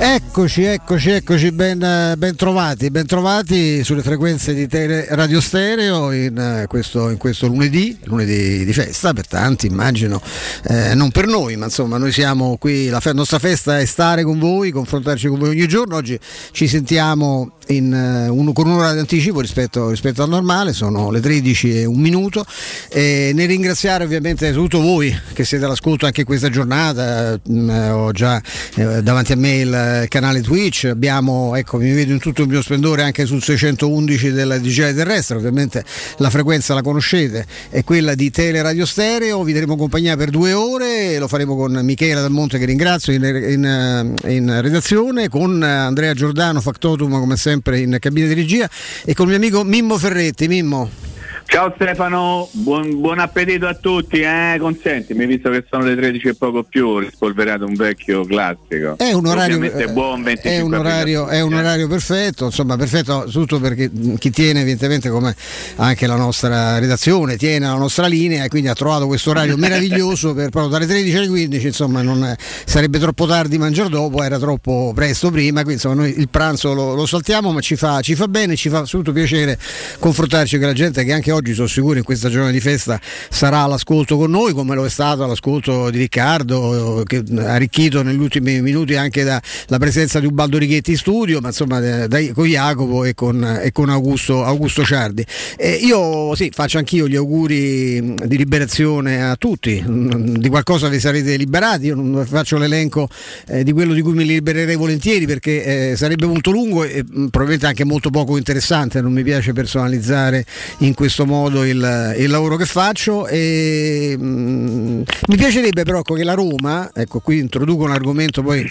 Eccoci, eccoci, eccoci, ben, ben, trovati, ben trovati sulle frequenze di tele, Radio Stereo in questo, in questo, lunedì, lunedì di festa per tanti immagino, eh, non per noi, ma insomma noi siamo qui, la fe- nostra festa è stare con voi, confrontarci con voi ogni giorno, oggi ci sentiamo in, uh, un, con un'ora di anticipo rispetto, rispetto, al normale, sono le 13 e un minuto. E nel ringraziare ovviamente soprattutto voi che siete all'ascolto anche questa giornata, mm, ho già eh, davanti a me il canale Twitch, abbiamo, ecco, mi vedo in tutto il mio splendore anche sul 611 del digitale terrestre, ovviamente la frequenza la conoscete, è quella di Teleradio Stereo, vi daremo compagnia per due ore, lo faremo con Michela Dal Monte che ringrazio in, in, in redazione, con Andrea Giordano, Factotum come sempre in cabina di regia e con il mio amico Mimmo Ferretti. Mimmo. Ciao Stefano, buon, buon, appetito a tutti, eh? consentimi, visto che sono le 13 e poco più, ho rispolverato un vecchio classico. È un orario, buon è un orario, è un orario perfetto, insomma perfetto tutto perché chi tiene evidentemente come anche la nostra redazione, tiene la nostra linea e quindi ha trovato questo orario meraviglioso per proprio dalle 13 alle 15, insomma non sarebbe troppo tardi mangiare dopo, era troppo presto prima, quindi insomma noi il pranzo lo, lo saltiamo ma ci fa, ci fa bene, ci fa soprattutto piacere confrontarci con la gente che anche oggi oggi sono sicuro in questa giornata di festa sarà all'ascolto con noi come lo è stato all'ascolto di Riccardo che arricchito negli ultimi minuti anche dalla presenza di Ubaldo Righetti in studio ma insomma dai, con Jacopo e con, e con Augusto, Augusto, Ciardi. E io sì faccio anch'io gli auguri di liberazione a tutti. Di qualcosa vi sarete liberati io non faccio l'elenco eh, di quello di cui mi libererei volentieri perché eh, sarebbe molto lungo e probabilmente anche molto poco interessante. Non mi piace personalizzare in questo modo il, il lavoro che faccio e mh, mm, mi piacerebbe però che la Roma, ecco qui introduco un argomento poi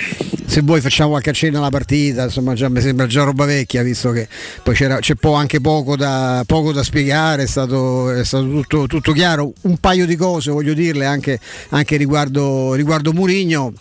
se vuoi facciamo qualche accenno alla partita, insomma già mi sembra già roba vecchia visto che poi c'è po anche poco da, poco da, spiegare, è stato, è stato tutto, tutto, chiaro, un paio di cose voglio dirle anche, anche riguardo, riguardo Murigno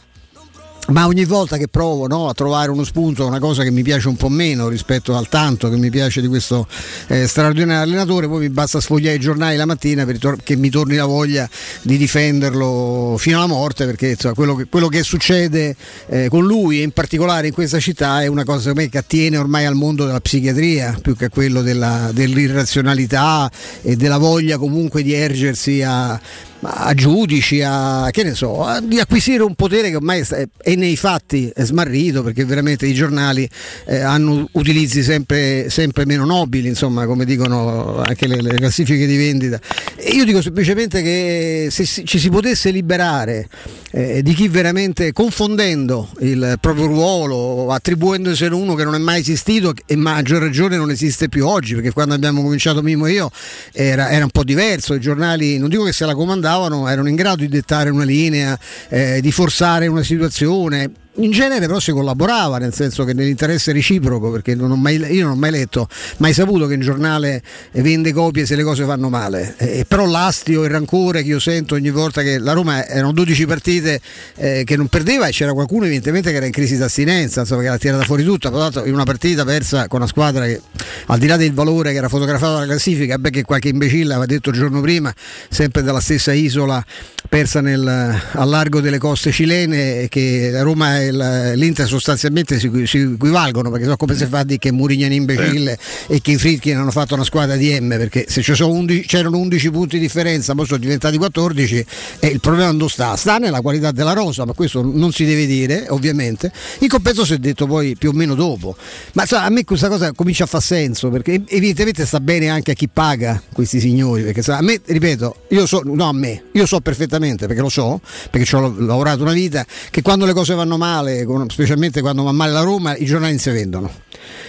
ma ogni volta che provo no, a trovare uno spunto, una cosa che mi piace un po' meno rispetto al tanto che mi piace di questo eh, straordinario allenatore, poi mi basta sfogliare i giornali la mattina perché mi torni la voglia di difenderlo fino alla morte, perché insomma, quello, che, quello, che, succede eh, con lui in particolare in questa città è una cosa me, che attiene ormai al mondo della psichiatria, più che a quello della, dell'irrazionalità e della voglia comunque di ergersi a a giudici, a, che ne so, a, di acquisire un potere che ormai è, è nei fatti è smarrito perché veramente i giornali eh, hanno utilizzi sempre, sempre, meno nobili, insomma, come dicono anche le, le classifiche di vendita. E io dico semplicemente che se ci si potesse liberare eh, di chi veramente confondendo il proprio ruolo, attribuendosene uno che non è mai esistito e maggior ragione non esiste più oggi, perché quando abbiamo cominciato Mimo e io era, era un po' diverso, i giornali non dico che se la comandavano, erano in grado di dettare una linea, eh, di forzare una situazione in genere però si collaborava, nel senso che nell'interesse reciproco, perché non mai, io non ho mai letto, mai saputo che un giornale vende copie se le cose vanno male. Eh, però l'astio il rancore che io sento ogni volta che la Roma erano 12 partite eh, che non perdeva e c'era qualcuno evidentemente che era in crisi d'astinenza, insomma, che l'ha tirata fuori tutta, tra l'altro in una partita persa con una squadra che al di là del valore che era fotografato dalla classifica, beh che qualche imbecille aveva detto il giorno prima, sempre dalla stessa isola persa nel, al largo delle coste cilene, che Roma l'Inter sostanzialmente si, si, equivalgono, perché so come si fa dire che Mourinho è un imbecille eh. e che i Fritkin hanno fatto una squadra di M, perché se 11, c'erano 11 punti di differenza, poi sono diventati 14, e il problema non sta? Sta nella qualità della rosa, ma questo non si deve dire, ovviamente. Il compenso si è detto poi più o meno dopo. Ma so, a me questa cosa comincia a far senso, perché evidentemente sta bene anche a chi paga questi signori, perché so, a me, ripeto, io so, no a me, io so perfettamente, perché lo so, perché ci ho lavorato una vita, che quando le cose vanno male, specialmente quando va male la Roma, i giornali non si vendono.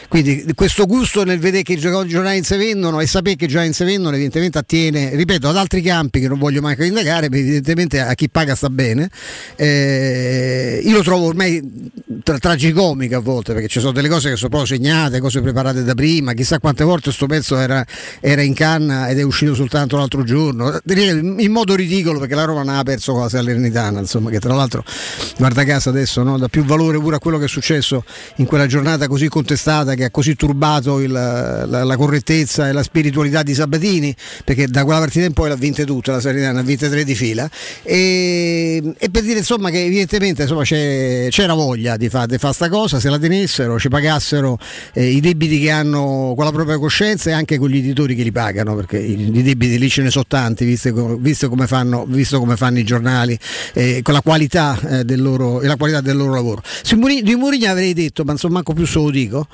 Quindi questo gusto nel vedere che i giornali si vendono e sapere che i giornali si vendono evidentemente attiene, ripeto, ad altri campi che non voglio mai indagare, ma evidentemente a chi paga sta bene. Eh, io lo trovo ormai tra, tragicomico a volte perché ci sono delle cose che sono proprio segnate, cose preparate da prima, chissà quante volte questo pezzo era, era in canna ed è uscito soltanto l'altro giorno, in modo ridicolo perché la Roma non ha perso con la Salernitana, insomma, che tra l'altro guarda caso adesso no, dà più valore pure a quello che è successo in quella giornata così contestata che ha così turbato il, la, la, correttezza e la spiritualità di Sabatini, perché da quella partita in poi l'ha vinte tutta, la Serenana ha vinte tre di fila, e, e per dire insomma che evidentemente insomma, c'era voglia di fare fa, de fa sta cosa, se la tenessero, ci pagassero eh, i debiti che hanno con la propria coscienza e anche con gli editori che li pagano, perché i, i debiti lì ce ne sono tanti, visto, visto, come, fanno, visto come, fanno, i giornali, eh, con la qualità, eh, del loro, e la qualità del loro lavoro. Muri, di Mourinho avrei detto, ma insomma manco più se lo dico,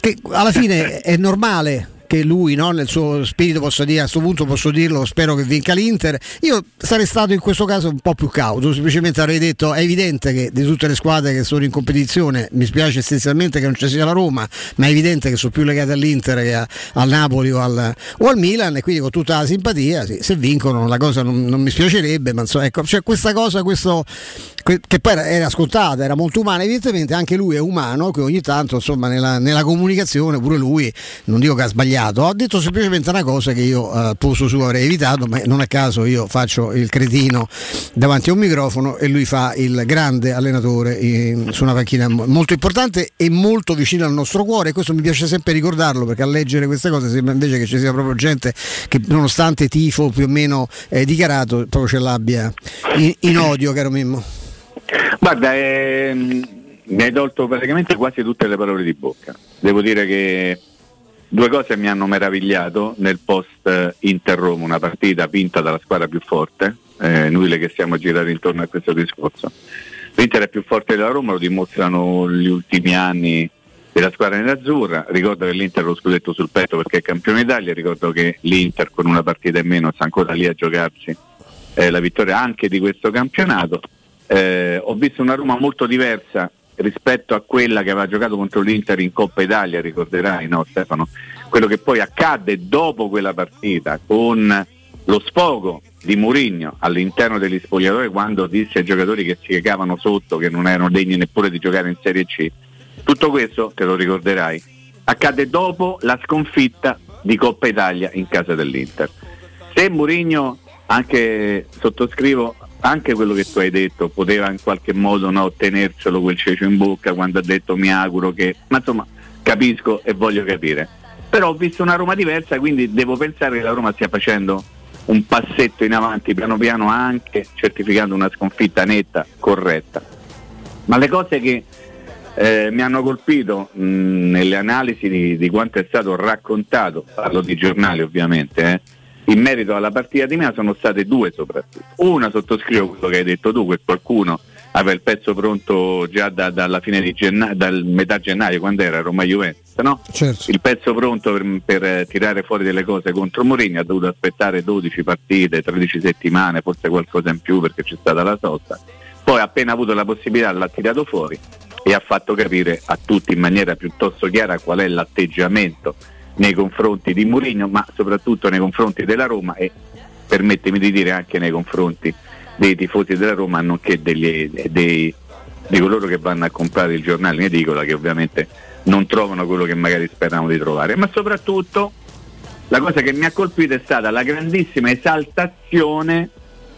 che alla fine è normale che lui no, nel suo spirito posso dire a questo punto posso dirlo spero che vinca l'Inter. Io sarei stato in questo caso un po' più cauto semplicemente avrei detto è evidente che di tutte le squadre che sono in competizione mi spiace essenzialmente che non ci sia la Roma ma è evidente che sono più legate all'Inter che a, al Napoli o al, o al, Milan e quindi con tutta la simpatia sì, se vincono la cosa non, non mi spiacerebbe ma insomma ecco cioè questa cosa questo che poi era, era scontata, era molto umana, evidentemente anche lui è umano, che ogni tanto insomma nella, nella comunicazione pure lui, non dico che ha sbagliato, sbagliato, ha detto semplicemente una cosa che io a posto suo avrei evitato, ma non a caso io faccio il cretino davanti a un microfono e lui fa il grande allenatore in, su una panchina molto importante e molto vicino al nostro cuore e questo mi piace sempre ricordarlo perché a leggere queste cose sembra invece che ci sia proprio gente che nonostante tifo più o meno eh, dichiarato proprio ce l'abbia in, in odio caro Mimmo. Guarda, ehm, mi hai tolto praticamente quasi tutte le parole di bocca. Devo dire che Due cose mi hanno meravigliato nel post eh, Inter Roma, una partita vinta dalla squadra più forte, eh, noi le che siamo girati intorno a questo discorso. L'Inter è più forte della Roma, lo dimostrano gli ultimi anni della squadra nerazzurra. Ricordo che l'Inter lo scudetto sul petto perché è campione d'Italia, ricordo che l'Inter con una partita in meno sta ancora lì a giocarsi eh, la vittoria anche di questo campionato. Eh, ho visto una Roma molto diversa rispetto a quella che aveva giocato contro l'Inter in Coppa Italia, ricorderai no Stefano? Quello che poi accadde dopo quella partita con lo sfogo di Murigno all'interno degli spogliatori quando disse ai giocatori che si cavano sotto, che non erano degni neppure di giocare in Serie C. Tutto questo, te lo ricorderai, accadde dopo la sconfitta di Coppa Italia in casa dell'Inter. Se Murigno, anche sottoscrivo, anche quello che tu hai detto poteva in qualche modo no, tenerselo quel cecio in bocca quando ha detto mi auguro che ma insomma capisco e voglio capire. Però ho visto una Roma diversa quindi devo pensare che la Roma stia facendo un passetto in avanti piano piano anche certificando una sconfitta netta, corretta. Ma le cose che eh, mi hanno colpito mh, nelle analisi di, di, quanto è stato raccontato parlo di giornali ovviamente eh, in merito alla partita di Mena sono state due soprattutto. Una sottoscrivo quello che hai detto tu, che qualcuno aveva il pezzo pronto già da, dalla fine di gennaio, dal metà gennaio, quando era Roma Juventus, no? Certo. Il pezzo pronto per, per, tirare fuori delle cose contro Mourinho ha dovuto aspettare 12 partite, 13 settimane, forse qualcosa in più perché c'è stata la sosta. Poi appena avuto la possibilità l'ha tirato fuori e ha fatto capire a tutti in maniera piuttosto chiara qual è l'atteggiamento nei confronti di Mourinho, ma soprattutto nei confronti della Roma e permettimi di dire anche nei confronti dei tifosi della Roma, nonché degli, dei, di coloro che vanno a comprare il giornale in edicola, che ovviamente non trovano quello che magari speravano di trovare. Ma soprattutto la cosa che mi ha colpito è stata la grandissima esaltazione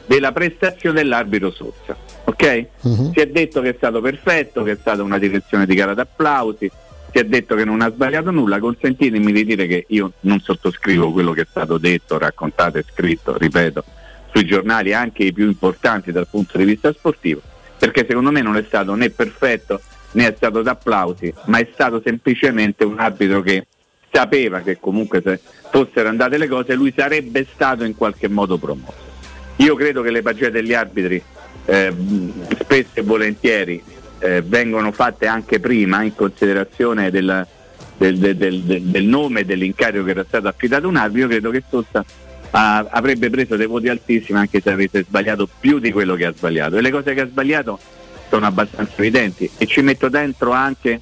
della prestazione dell'arbitro Sozza. Okay? Uh-huh. Si è detto che è stato perfetto, che è stata una direzione di gara d'applausi, si è detto che non ha sbagliato nulla, consentitemi di dire che io non sottoscrivo quello che è stato detto, raccontato e scritto, ripeto, sui giornali anche i più importanti dal punto di vista sportivo, perché secondo me non è stato né perfetto né è stato d'applausi, ma è stato semplicemente un arbitro che sapeva che comunque se fossero andate le cose lui sarebbe stato in qualche modo promosso. Io credo che le pagine degli arbitri eh, spesso e volentieri eh, vengono fatte anche prima in considerazione del, del, del, del nome e dell'incarico che era stato affidato a un arbitro, credo che Sosta ah, avrebbe preso dei voti altissimi anche se avesse sbagliato più di quello che ha sbagliato. E le cose che ha sbagliato sono abbastanza evidenti e ci metto dentro anche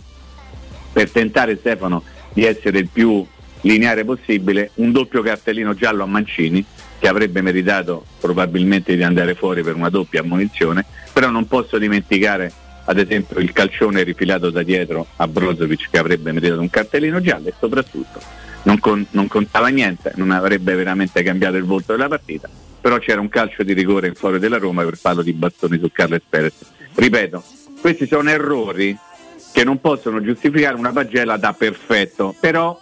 per tentare Stefano di essere il più lineare possibile un doppio cartellino giallo a Mancini che avrebbe meritato probabilmente di andare fuori per una doppia ammonizione, però non posso dimenticare ad esempio il calcione rifilato da dietro a Brozovic che avrebbe meritato un cartellino giallo e soprattutto non, con, non, contava niente, non avrebbe veramente cambiato il volto della partita, però c'era un calcio di rigore in fuori della Roma per fallo di bastoni su Carles Perez. Ripeto, questi sono errori che non possono giustificare una pagella da perfetto, però,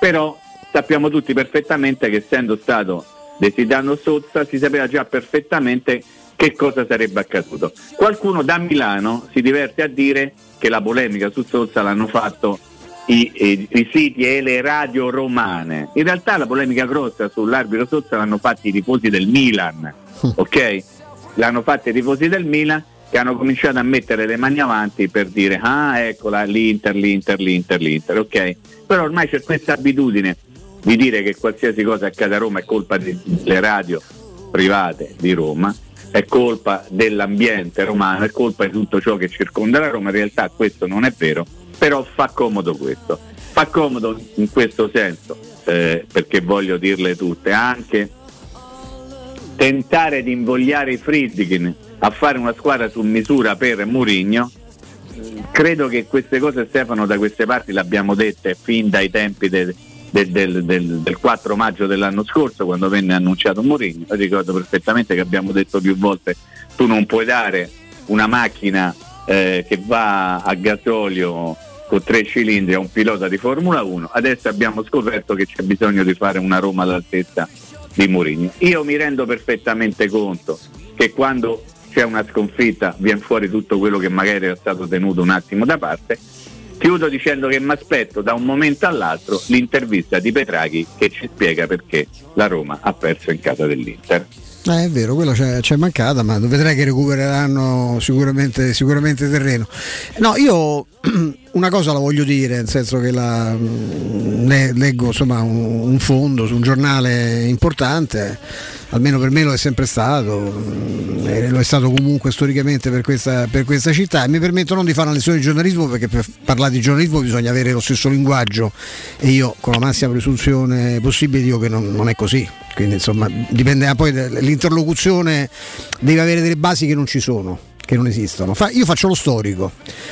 però sappiamo tutti perfettamente che essendo stato desiderato Sozza si sapeva già perfettamente che cosa sarebbe accaduto. Qualcuno da Milano si diverte a dire che la polemica su Sozza l'hanno fatto i, i, i, siti e le radio romane. In realtà la polemica grossa sull'arbitro Sozza l'hanno fatti i tifosi del Milan, ok? L'hanno fatta i tifosi del Milan che hanno cominciato a mettere le mani avanti per dire ah eccola l'Inter, l'Inter, l'Inter, l'Inter, ok? Però ormai c'è questa abitudine di dire che qualsiasi cosa accade a Roma è colpa delle radio private di Roma, è colpa dell'ambiente romano, è colpa di tutto ciò che circonda la Roma, in realtà questo non è vero, però fa comodo questo. Fa comodo in questo senso, eh, perché voglio dirle tutte, anche tentare di invogliare i Friedkin a fare una squadra su misura per Murigno. Credo che queste cose Stefano da queste parti le abbiamo dette fin dai tempi del, del, del, del 4 maggio dell'anno scorso quando venne annunciato Mourinho. Ricordo perfettamente che abbiamo detto più volte tu non puoi dare una macchina eh, che va a gasolio con tre cilindri a un pilota di Formula 1. Adesso abbiamo scoperto che c'è bisogno di fare una Roma all'altezza di Mourinho. Io mi rendo perfettamente conto che quando c'è una sconfitta viene fuori tutto quello che magari era stato tenuto un attimo da parte. Chiudo dicendo che mi aspetto da un momento all'altro l'intervista di Petraghi che ci spiega perché la Roma ha perso in casa dell'Inter. Eh, è vero, quello c'è, c'è, mancata, ma vedrai che recupereranno sicuramente, sicuramente terreno. No, io una cosa la voglio dire, nel senso che la, mm, leggo insomma, un, un, fondo su un giornale importante, almeno per me lo è sempre stato, mm, lo è stato comunque storicamente per questa, per questa città e mi permetto non di fare una lezione di giornalismo perché per parlare di giornalismo bisogna avere lo stesso linguaggio e io con la massima presunzione possibile dico che non, non è così, quindi insomma dipende poi l'interlocuzione deve avere delle basi che non ci sono che non esistono. Fa, io faccio lo storico,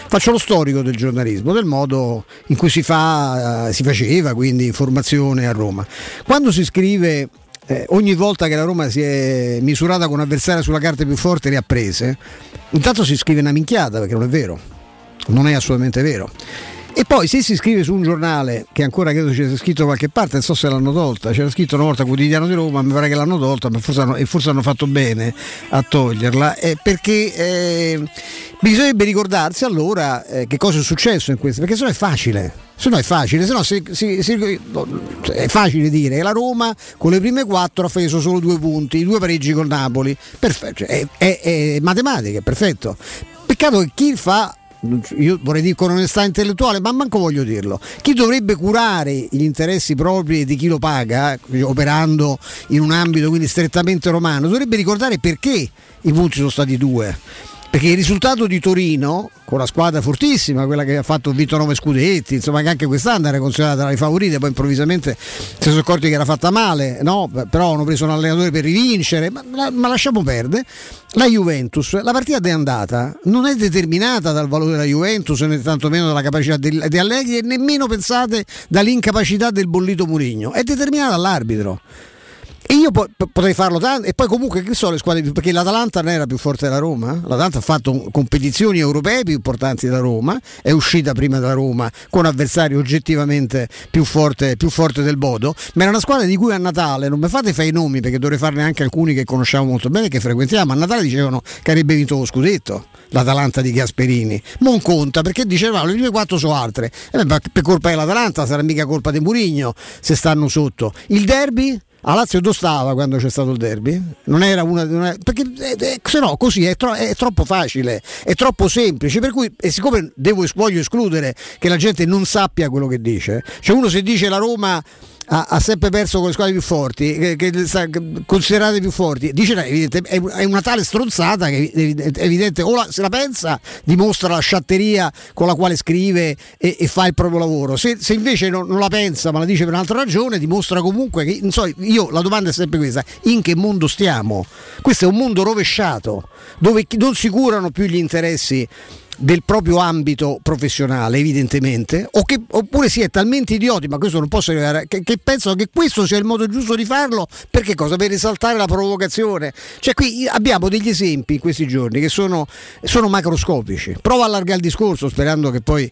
faccio lo storico del giornalismo, del modo in cui si, fa, uh, si faceva, quindi informazione a Roma. Quando si scrive eh, ogni volta che la Roma si è misurata con un avversario sulla carta più forte le ha prese, intanto si scrive una minchiata perché non è vero, non è assolutamente vero. E poi se si scrive su un giornale, che ancora credo ci sia scritto da qualche parte, non so se l'hanno tolta, c'era scritto una volta Quotidiano di Roma, mi pare che l'hanno tolta, ma forse hanno, e forse hanno fatto bene a toglierla, eh, perché eh, bisognerebbe ricordarsi allora eh, che cosa è successo in questo, perché se no è facile. Se no è facile, se no si, si, si, è facile dire che la Roma con le prime quattro ha preso solo due punti, due pareggi con Napoli, perfetto, cioè, è, è, è matematica, è perfetto. Peccato che chi fa io vorrei dire con onestà intellettuale, ma manco voglio dirlo. Chi dovrebbe curare gli interessi propri di chi lo paga, operando in un ambito quindi strettamente romano, dovrebbe ricordare perché i punti sono stati due perché il risultato di Torino con la squadra fortissima, quella che ha fatto vinto 9 scudetti, insomma che anche quest'anno era considerata tra le favorite, poi improvvisamente si sono accorti che era fatta male, no? però hanno preso un allenatore per rivincere, ma, ma lasciamo perdere. La Juventus, la partita è andata, non è determinata dal valore della Juventus né tantomeno dalla capacità di, di Allegri e nemmeno pensate dall'incapacità del bollito Murigno, è determinata dall'arbitro. E io po- potrei farlo tanto. E poi comunque che so le squadre più. Perché l'Atalanta non era più forte della Roma. L'Atalanta ha fatto competizioni europee più importanti della Roma. È uscita prima da Roma con avversari oggettivamente più forte, più forte del Bodo. Ma era una squadra di cui a Natale, non mi fate fare i nomi perché dovrei farne anche alcuni che conosciamo molto bene, che frequentiamo. A Natale dicevano che avrebbe vinto lo scudetto. L'Atalanta di Gasperini. Non conta perché dicevano le prime quattro sono altre. Eh, per colpa dell'Atalanta sarà mica colpa di Murigno se stanno sotto. Il derby? A Lazio dove stava quando c'è stato il derby? Non era una. una perché eh, eh, se no così è, tro- è, troppo facile, è troppo semplice. Per cui, e siccome devo, voglio escludere che la gente non sappia quello che dice, cioè uno se dice la Roma ha, ha, sempre perso con le squadre più forti, che, che, considerate più forti, dice è, è una tale stronzata che è evidente, o la, se la pensa dimostra la sciatteria con la quale scrive e, e fa il proprio lavoro, se, se invece non, non, la pensa ma la dice per un'altra ragione dimostra comunque che, so, io la domanda è sempre questa, in che mondo stiamo? Questo è un mondo rovesciato, dove non si curano più gli interessi del proprio ambito professionale, evidentemente, che, oppure si è talmente idioti, ma questo non posso arrivare, che, che, pensano che questo sia il modo giusto di farlo, perché cosa? Per risaltare la provocazione. Cioè qui abbiamo degli esempi in questi giorni che sono, sono macroscopici. Prova a allargare il discorso sperando che poi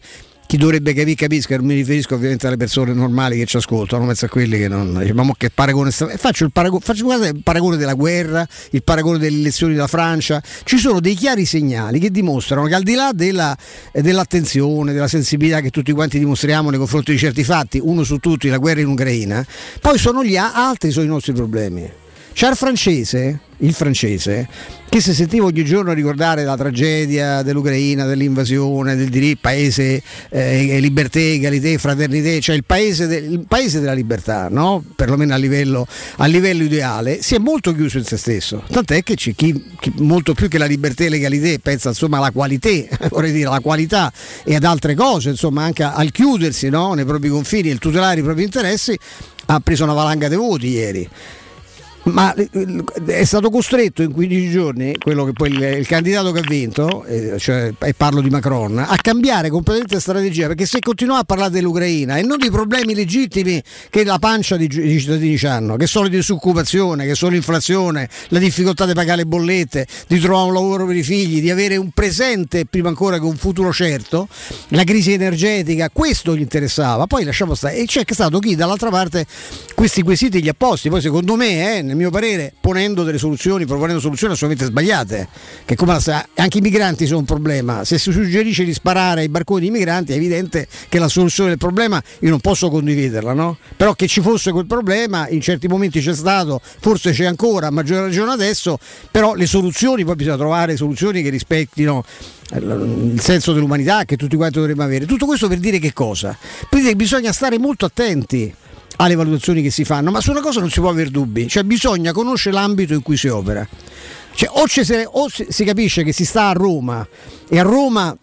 chi dovrebbe capire capisca, non mi riferisco ovviamente alle persone normali che ci ascoltano, mezzo a quelli che non diciamo che paragone faccio il paragone, faccio, il paragone della guerra, il paragone delle elezioni della Francia, ci sono dei chiari segnali che dimostrano che al di là della, dell'attenzione, della sensibilità che tutti quanti dimostriamo nei confronti di certi fatti, uno su tutti la guerra in Ucraina, poi sono gli altri sono i nostri problemi. C'è il francese, il francese, che si sentiva ogni giorno ricordare la tragedia dell'Ucraina, dell'invasione, del diritto, paese eh, libertà, egalité, fraternità, cioè il paese, de, il paese della libertà, no? perlomeno a livello, a livello, ideale, si è molto chiuso in se stesso. Tant'è che chi, chi molto più che la libertà e l'egalità pensa insomma alla qualità, vorrei dire alla qualità e ad altre cose, insomma anche al chiudersi no? nei propri confini e tutelare i propri interessi, ha preso una valanga di voti ieri ma eh, è stato costretto in 15 giorni, quello che poi il, il candidato che ha vinto, eh, cioè, e parlo di Macron, a cambiare completamente strategia perché se continua a parlare dell'Ucraina e non dei problemi legittimi che la pancia di, di cittadini hanno, che sono di disoccupazione, che sono l'inflazione, la difficoltà di pagare le bollette, di trovare un lavoro per i figli, di avere un presente prima ancora che un futuro certo, la crisi energetica, questo gli interessava. Poi lasciamo stare. E c'è stato chi dall'altra parte questi quesiti gli ha posti, poi secondo me eh, nel mio parere, ponendo delle soluzioni, proponendo soluzioni assolutamente sbagliate. Che come la, anche i migranti sono un problema. Se si suggerisce di sparare ai barconi di migranti, è evidente che la soluzione del problema io non posso condividerla, no? Però che ci fosse quel problema, in certi momenti c'è stato, forse c'è ancora, a maggior ragione adesso, però le soluzioni, poi bisogna trovare soluzioni che rispettino eh, il senso dell'umanità che tutti quanti dovremmo avere. Tutto questo per dire che cosa? Per dire che bisogna stare molto attenti alle valutazioni che si fanno, ma su una cosa non si può avere dubbi, cioè bisogna conoscere l'ambito in cui si opera. Cioè, o, se, o si capisce che si sta a Roma e a Roma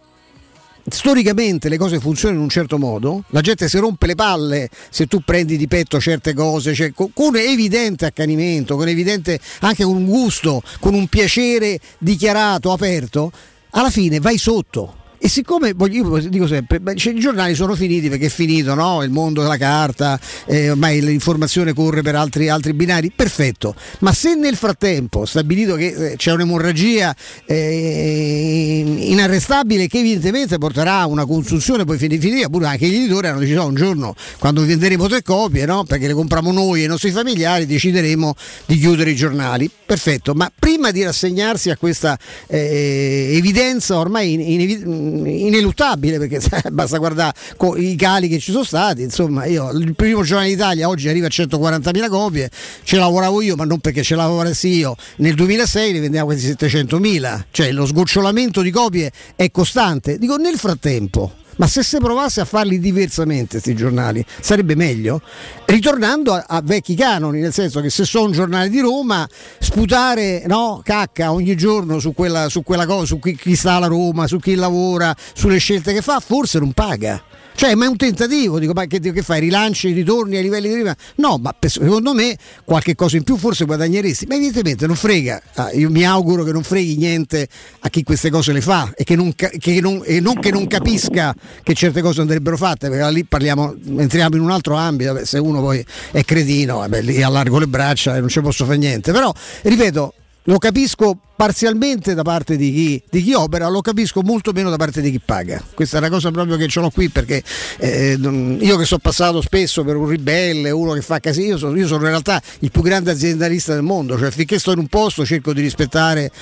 storicamente le cose funzionano in un certo modo, la gente si rompe le palle se tu prendi di petto certe cose, cioè, con, con, evidente accanimento, con evidente anche con un gusto, con un piacere dichiarato, aperto, alla fine vai sotto. E siccome io dico sempre, cioè, i giornali sono finiti perché è finito no? il mondo della carta, eh, ormai l'informazione corre per altri, altri, binari, perfetto. Ma se nel frattempo stabilito che eh, c'è un'emorragia eh, inarrestabile che evidentemente porterà a una consunzione poi finita, pure anche gli editori hanno deciso un giorno quando venderemo tre copie, no? perché le compriamo noi e i nostri familiari, decideremo di chiudere i giornali. Perfetto, ma prima di rassegnarsi a questa eh, evidenza ormai in, in, ineluttabile perché basta guardare i cali che ci sono stati. Insomma, io il primo giornale d'Italia oggi arriva a 140.000 copie, ce lavoravo io, ma non perché ce lavorassi io. Nel 2006 ne vendiamo questi 700.000, cioè lo sgocciolamento di copie è costante. Dico nel frattempo ma se si provasse a farli diversamente questi giornali sarebbe meglio, ritornando a, a, vecchi canoni, nel senso che se sono un giornale di Roma, sputare no, cacca ogni giorno su quella, su quella cosa, su chi, chi sta alla Roma, su chi lavora, sulle scelte che fa, forse non paga. Cioè, ma è un tentativo, dico, ma che, che fai? Rilanci, ritorni ai livelli di prima? No, ma secondo me qualche cosa in più forse guadagneresti. Ma evidentemente non frega, ah, io mi auguro che non freghi niente a chi queste cose le fa e che non, che non, e non, che non capisca che certe cose andrebbero fatte, perché lì parliamo, entriamo in un altro ambito, se uno poi è cretino, vabbè, lì allargo le braccia e non ci posso fare niente. Però, ripeto, lo capisco parzialmente da parte di chi, di chi, opera, lo capisco molto meno da parte di chi paga. Questa è una cosa proprio che ce l'ho qui perché eh, io che sono passato spesso per un ribelle, uno che fa casino, io sono, io sono in realtà il più grande aziendalista del mondo, cioè finché sto in un posto cerco di rispettare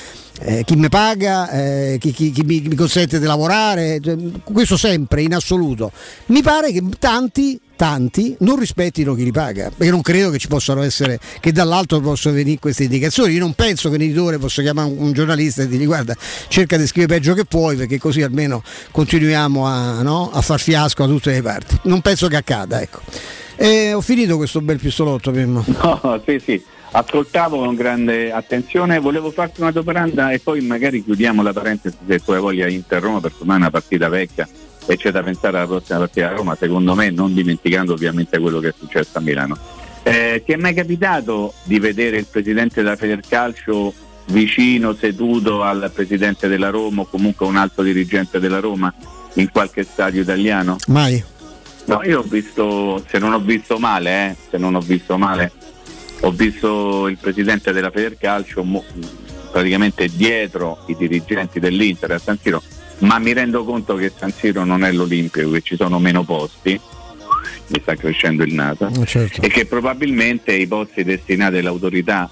eh, chi mi paga, eh, chi, chi, chi mi, mi, consente di lavorare, cioè, questo sempre in assoluto. Mi pare che tanti tanti non rispettino chi li paga perché non credo che ci possano essere che dall'alto possano venire queste indicazioni io non penso che un editore possa chiamare un giornalista e dirgli guarda cerca di scrivere peggio che puoi perché così almeno continuiamo a, no, a far fiasco a tutte le parti. Non penso che accada, ecco. E ho finito questo bel pistolotto, Pimmo. No, sì, sì. Ascoltavo con grande attenzione, volevo farti una domanda e poi magari chiudiamo la parentesi se tu hai voglia Inter Roma per ormai è una partita vecchia e c'è da pensare alla prossima partita a Roma, secondo me non dimenticando ovviamente quello che è successo a Milano. Eh, ti è mai capitato di vedere il presidente della Federcalcio vicino, seduto al presidente della Roma o comunque un alto dirigente della Roma in qualche stadio italiano? Mai. No, io ho visto, se non ho visto male, eh, se non ho visto male, ho visto il presidente della Federcalcio mo, praticamente dietro i dirigenti dell'Inter a San Siro ma mi rendo conto che San Siro non è l'Olimpico, che ci sono meno posti, mi sta crescendo il naso, oh, certo. e che probabilmente i posti destinati all'autorità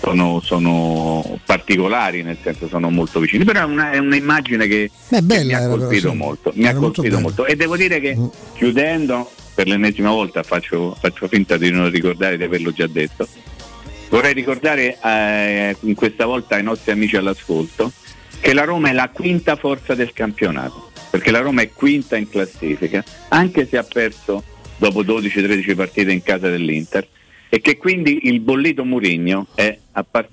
sono, sono, particolari, nel senso sono molto vicini, però è, una, è un'immagine che, bella, che mi ha colpito molto, mi ha colpito molto. E devo dire che mm. chiudendo, per l'ennesima volta faccio, faccio, finta di non ricordare di averlo già detto, vorrei ricordare eh, in questa volta ai nostri amici all'ascolto che la Roma è la quinta forza del campionato, perché la Roma è quinta in classifica, anche se ha perso dopo 12-13 partite in casa dell'Inter e che quindi il bollito Murigno è,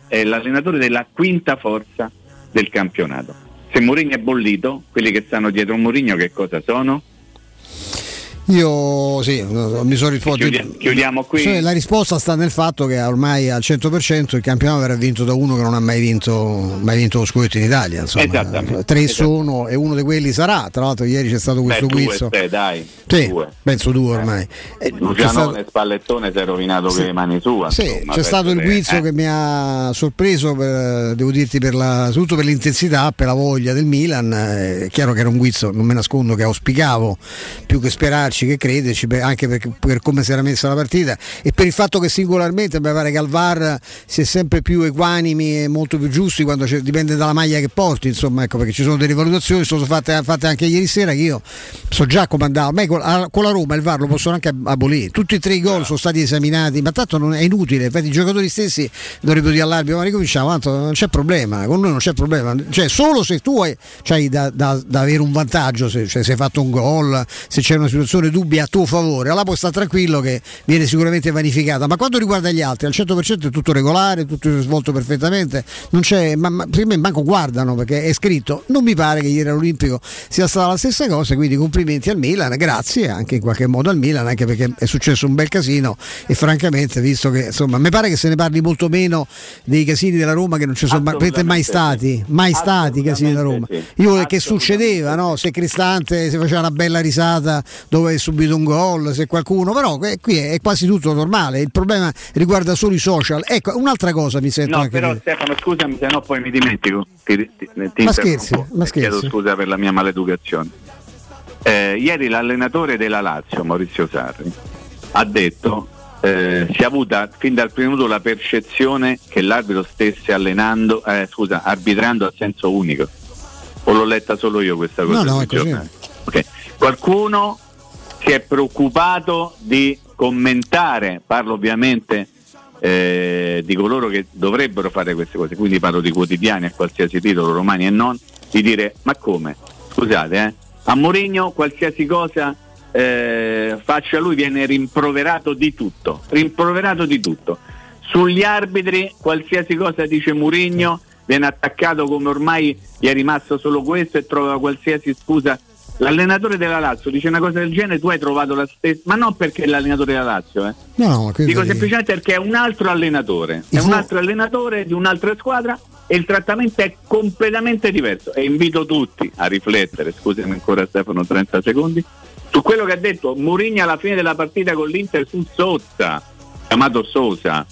è l'allenatore della quinta forza del campionato. Se Mourinho è bollito, quelli che stanno dietro Mourinho che cosa sono? Io sì, mi sono risposto. Chiudiamo, chiudiamo qui. la risposta sta nel fatto che ormai al 100% il campionato verrà vinto da uno che non ha mai vinto, mai vinto lo scudetto in Italia. Insomma. Tre sono e uno di quelli sarà. Tra l'altro, ieri c'è stato questo Beh, quiz. Due, dai, sì, due. penso due ormai. Eh, Lucianone stato... Spallettone si è rovinato sì. con le mani sue. Sì, insomma, c'è stato il quiz eh. che mi ha sorpreso, per, devo dirti, per la, soprattutto per l'intensità, per la voglia del Milan. È chiaro che era un quiz, non me nascondo, che auspicavo più che sperarci che crederci anche per, per, come si era messa la partita. E per il fatto che singolarmente mi pare che al VAR si è sempre più equanimi e molto più giusti quando dipende dalla maglia che porti, insomma, ecco perché ci sono delle valutazioni, sono fatte, fatte anche ieri sera che io so già come andava, ma con, con, la Roma il VAR lo possono anche abolire, tutti e tre i gol sono stati esaminati, ma tanto non è inutile, infatti i giocatori stessi dovrebbero dire all'arbitro ma ricominciamo, tanto non c'è problema, con noi non c'è problema, cioè solo se tu hai, hai da, da, da, avere un vantaggio, se, cioè, se hai fatto un gol, se c'è una situazione dubbia a tuo favore, allora puoi stare tranquillo che viene sicuramente vanificata, ma quando riguarda gli altri al 100% è tutto regolare, tutto svolto perfettamente, non c'è, ma, ma prima in banco guardano perché è scritto, non mi pare che ieri all'Olimpico sia stata la stessa cosa, quindi complimenti al Milan, grazie anche in qualche modo al Milan, anche perché è successo un bel casino e francamente visto che insomma mi pare che se ne parli molto meno dei casini della Roma che non ci sono mai stati, mai stati i casini della Roma. Io che succedeva, no? se Cristante si faceva una bella risata dove hai subito un gol, se qualcuno, però qui è quasi tutto normale, il problema riguarda solo i social. Ecco, un'altra cosa mi sento no, però dire. Stefano, scusami, se no poi mi dimentico. Ti, ti, ti ma scherzi, ma scherzi. Chiedo scusa per la mia maleducazione. Eh, ieri l'allenatore della Lazio, Maurizio Sarri, ha detto eh, si è avuta fin dal primo minuto la percezione che l'arbitro stesse allenando, eh, scusa, arbitrando a senso unico. O l'ho letta solo io questa cosa? No, no. Okay. Qualcuno si è preoccupato di commentare, parlo ovviamente eh, di coloro che dovrebbero fare queste cose, quindi parlo di quotidiani a qualsiasi titolo, romani e non, di dire ma come? Scusate, eh? a Mourinho qualsiasi cosa eh, faccia lui viene rimproverato di tutto, rimproverato di tutto. Sugli arbitri qualsiasi cosa dice Mourinho viene attaccato come ormai gli è rimasto solo questo e trova qualsiasi scusa l'allenatore della Lazio dice una cosa del genere, tu hai trovato la stessa, ma non perché è l'allenatore della Lazio, eh. no, dico è... semplicemente perché è un altro allenatore, è un altro allenatore di un'altra squadra e il trattamento è completamente diverso e invito tutti a riflettere, scusami ancora Stefano 30 secondi, su quello che ha detto Mourinho alla fine della partita con l'Inter su Sosa, chiamato Sosa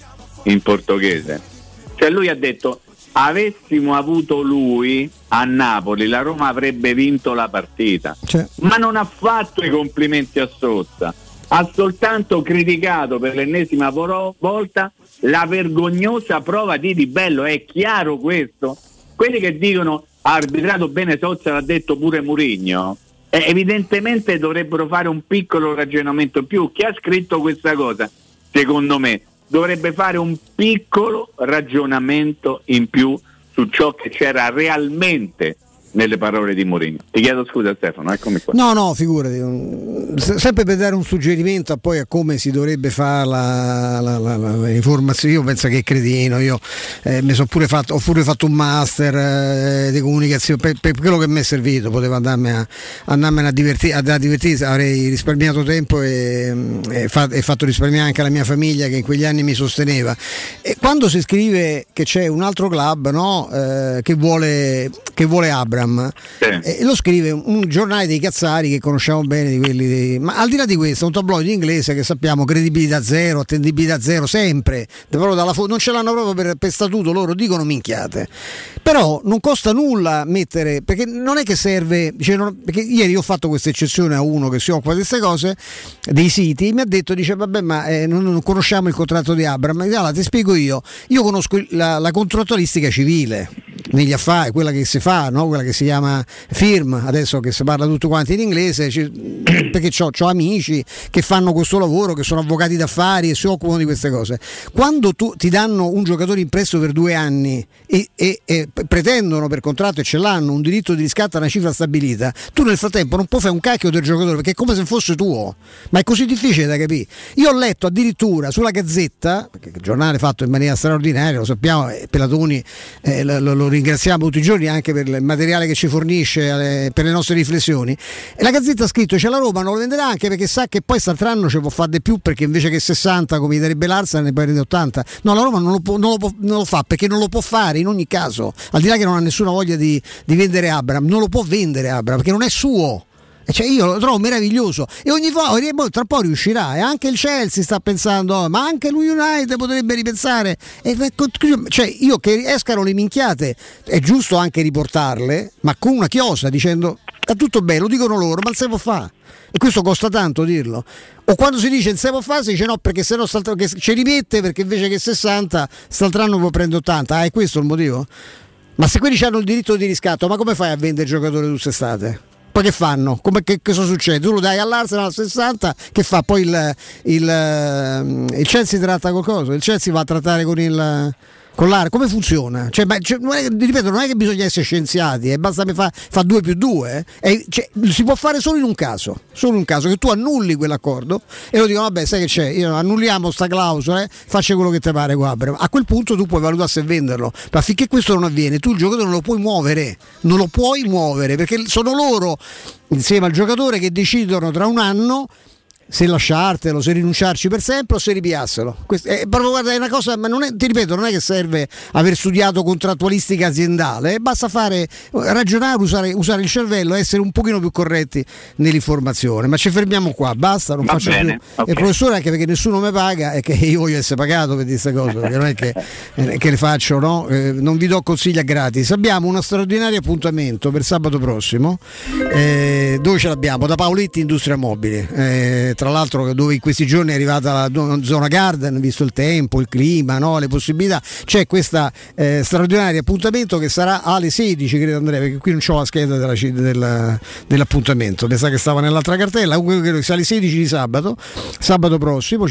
in portoghese. Cioè lui ha detto avessimo avuto lui a Napoli la Roma avrebbe vinto la partita. Cioè. ma non ha fatto i complimenti a Sosa. Ha soltanto criticato per l'ennesima volta la vergognosa prova di Di Bello è chiaro questo? Quelli che dicono ha arbitrato bene Sosa l'ha detto pure Murigno eh, evidentemente dovrebbero fare un piccolo ragionamento in più. Chi ha scritto questa cosa? Secondo me dovrebbe fare un piccolo ragionamento in più su ciò che c'era realmente nelle parole di Mourinho. Ti chiedo scusa Stefano, eccomi qua. No, no, figurati, sempre per dare un suggerimento a poi a come si dovrebbe fare la, la, la, l'informazione, io penso che è cretino, io eh, mi sono pure fatto, ho pure fatto un master eh, di comunicazione, per, per, quello che mi è servito, potevo andarmi a, andarmene a divertire, a, divertire, avrei risparmiato tempo e, e, fa, e, fatto risparmiare anche la mia famiglia che in quegli anni mi sosteneva. E quando si scrive che c'è un altro club no, eh, che, vuole, che vuole Abra, Abram sì. e lo scrive un, giornale dei cazzari che conosciamo bene di quelli dei, ma al di là di questo un tabloid inglese che sappiamo credibilità zero attendibilità zero sempre. Dalla, non ce l'hanno proprio per, per statuto loro dicono minchiate. Però non costa nulla mettere perché non è che serve cioè non, perché ieri ho fatto questa eccezione a uno che si occupa di queste cose dei siti mi ha detto dice vabbè ma eh, non, non, conosciamo il contratto di Abram allora ti spiego io. Io conosco la, la contrattualistica civile negli affari, quella che si fa, no? quella che si chiama firm, adesso che si parla tutto quanto in inglese, perché ho amici che fanno questo lavoro, che sono avvocati d'affari e si occupano di queste cose. Quando tu, ti danno un giocatore impresso per due anni e, e, e, pretendono per contratto e ce l'hanno un diritto di riscatto a una cifra stabilita, tu nel frattempo non puoi fare un cacchio del giocatore perché è come se fosse tuo, ma è così difficile da capire. Io ho letto addirittura sulla Gazzetta, perché il giornale fatto in maniera straordinaria, lo sappiamo, eh, Pelatoni eh, lo, lo, lo ringraziamo tutti i giorni anche per il materiale che ci fornisce alle, per le nostre riflessioni. E la Gazzetta ha scritto: C'è la Roma, non lo venderà anche perché sa che poi quest'altro ci può fare di più perché invece che 60 come direbbe l'Arsa ne prende 80. No, la Roma non lo, può, non, lo può, non lo, fa perché non lo può fare in ogni caso, al di là che non ha nessuna voglia di, di vendere Abram, non lo può vendere Abram perché non è suo. Cioè io lo trovo meraviglioso. E ogni volta tra un po' riuscirà. E anche il Chelsea sta pensando ma anche lui United potrebbe ripensare e, cioè io che escano le minchiate è giusto anche riportarle ma con una chiosa dicendo sta tutto bene lo dicono loro ma non si può fare e questo costa tanto dirlo. O quando si dice non si può fare si dice no perché se no ci rimette perché invece che 60 st'altro anno può prendere 80 ah è questo il motivo? ma se quelli hanno il diritto di riscatto ma come fai a vendere giocatori quest'estate? Poi che fanno? Come, che, cosa succede? Tu lo dai all'Arsenal al 60, che fa? Poi il, il, ehm, il Chelsea tratta qualcosa? Il Chelsea va a trattare con il con l'area, come funziona? Cioè, ma, cioè, non è, ripeto, non è che bisogna essere scienziati, eh, basta fa, fa 2 più 2. Eh, cioè, si può fare solo in un caso, solo in un caso, che tu annulli quell'accordo e lo dicono, vabbè, sai che c'è, io, annulliamo sta clausola, eh, faccia quello che ti pare qua. A quel punto tu puoi valutare se venderlo, ma finché questo non avviene, tu il giocatore non lo puoi muovere, non lo puoi muovere, perché sono loro, insieme al giocatore, che decidono tra un anno se lasciartelo, se rinunciarci per sempre o se ripiasselo. Questo è, proprio, guarda, è una cosa, ma non è, ti ripeto, non è che serve aver studiato contrattualistica aziendale, eh, basta fare, ragionare, usare, usare, il cervello, essere un pochino più corretti nell'informazione. Ma ci fermiamo qua, basta, non Va faccio bene, più. Okay. Il professore anche perché nessuno mi paga e che io voglio essere pagato per queste cose, perché non è che, eh, che le faccio, no? Eh, non vi do consigli a gratis. Abbiamo uno straordinario appuntamento per sabato prossimo, eh, dove ce l'abbiamo? Da Paoletti Industria Mobile eh, tra l'altro dove in questi giorni è arrivata la zona garden, visto il tempo, il clima, no? le possibilità, c'è questo eh, straordinario appuntamento che sarà alle 16, credo Andrea, perché qui non c'ho la scheda della, della, dell'appuntamento, sa che stava nell'altra cartella, comunque credo che sia alle 16 di sabato, sabato prossimo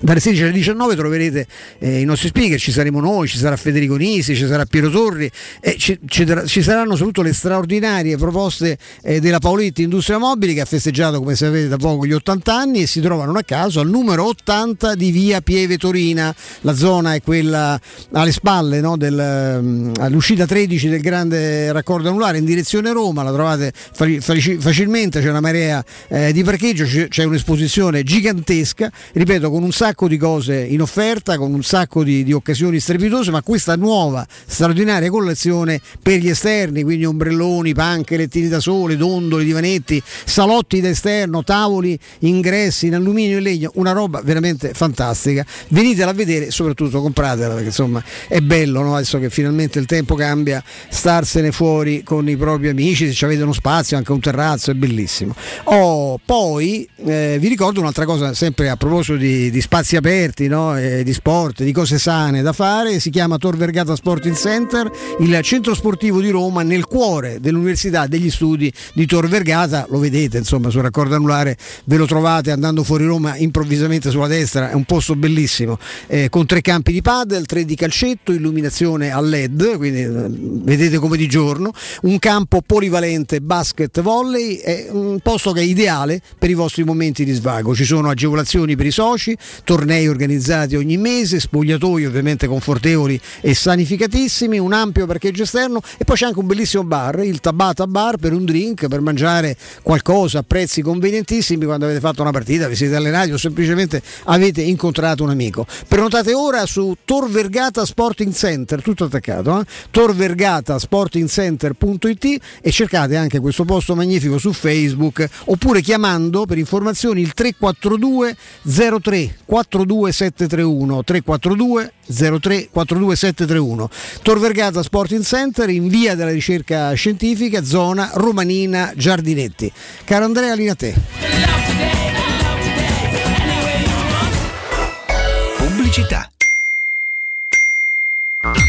dalle 16 alle 19 troverete eh, i nostri speaker, ci saremo noi, ci sarà Federico Nisi, ci sarà Piero Torri e ci, ci, ci saranno soprattutto le straordinarie proposte eh, della Paoletti Industria Mobili che ha festeggiato come sapete da poco gli 80 anni e si trovano a caso al numero 80 di via Pieve Torina, la zona è quella alle spalle no, del, um, all'uscita 13 del grande raccordo anulare in direzione Roma, la trovate facilmente, c'è una marea eh, di parcheggio, c'è un'esposizione gigantesca, ripeto con un sacco di cose in offerta, con un sacco di, di occasioni strepitose, ma questa nuova straordinaria collezione per gli esterni, quindi ombrelloni, panche, lettini da sole, dondoli, divanetti, salotti da esterno, tavoli, ingressi in alluminio e legno, una roba veramente fantastica. Venitela a vedere e soprattutto compratela perché insomma è bello no? adesso che finalmente il tempo cambia, starsene fuori con i propri amici, se avete uno spazio, anche un terrazzo, è bellissimo. Oh, poi eh, vi ricordo un'altra cosa, sempre a proposito di, di spazi aperti no? eh, di sport, di cose sane da fare, si chiama Tor Vergata Sporting Center, il centro sportivo di Roma nel cuore dell'Università degli Studi di Tor Vergata, lo vedete insomma sul raccordo anulare, ve lo trovate andando fuori Roma improvvisamente sulla destra, è un posto bellissimo, eh, con tre campi di paddle, tre di calcetto, illuminazione a LED, quindi eh, vedete come di giorno, un campo polivalente basket volley, è un posto che è ideale per i vostri momenti di svago, ci sono agevolazioni per i soci, tornei organizzati ogni mese, spogliatoi ovviamente confortevoli e sanificatissimi, un ampio parcheggio esterno e poi c'è anche un bellissimo bar, il Tabata Bar per un drink, per mangiare qualcosa a prezzi convenientissimi quando avete fatto una partita, vi siete allenati o semplicemente avete incontrato un amico. Prenotate ora su Tor Vergata Sporting Center, tutto attaccato, eh? torvergatasportingcenter.it e cercate anche questo posto magnifico su Facebook oppure chiamando per informazioni il 342 03 42731 342 03 42731 Tor Vergata Sporting Center in via della ricerca scientifica zona Romanina Giardinetti. Caro Andrea linea a te. Pubblicità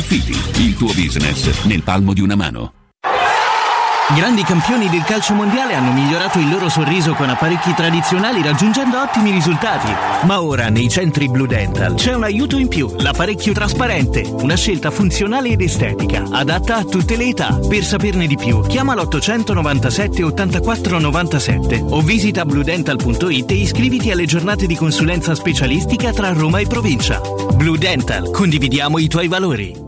il tuo business nel palmo di una mano. Grandi campioni del calcio mondiale hanno migliorato il loro sorriso con apparecchi tradizionali raggiungendo ottimi risultati. Ma ora nei centri Blue Dental c'è un aiuto in più, l'apparecchio trasparente, una scelta funzionale ed estetica, adatta a tutte le età. Per saperne di più, chiama l'897 84 97 o visita bluedental.it e iscriviti alle giornate di consulenza specialistica tra Roma e provincia. Blue Dental, condividiamo i tuoi valori.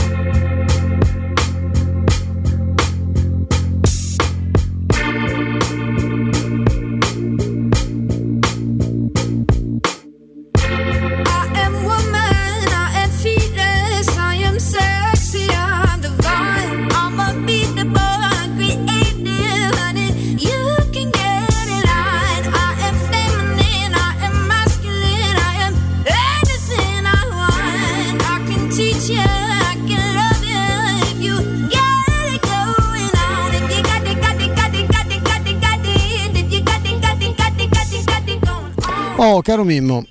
Oh, caro Mimmo.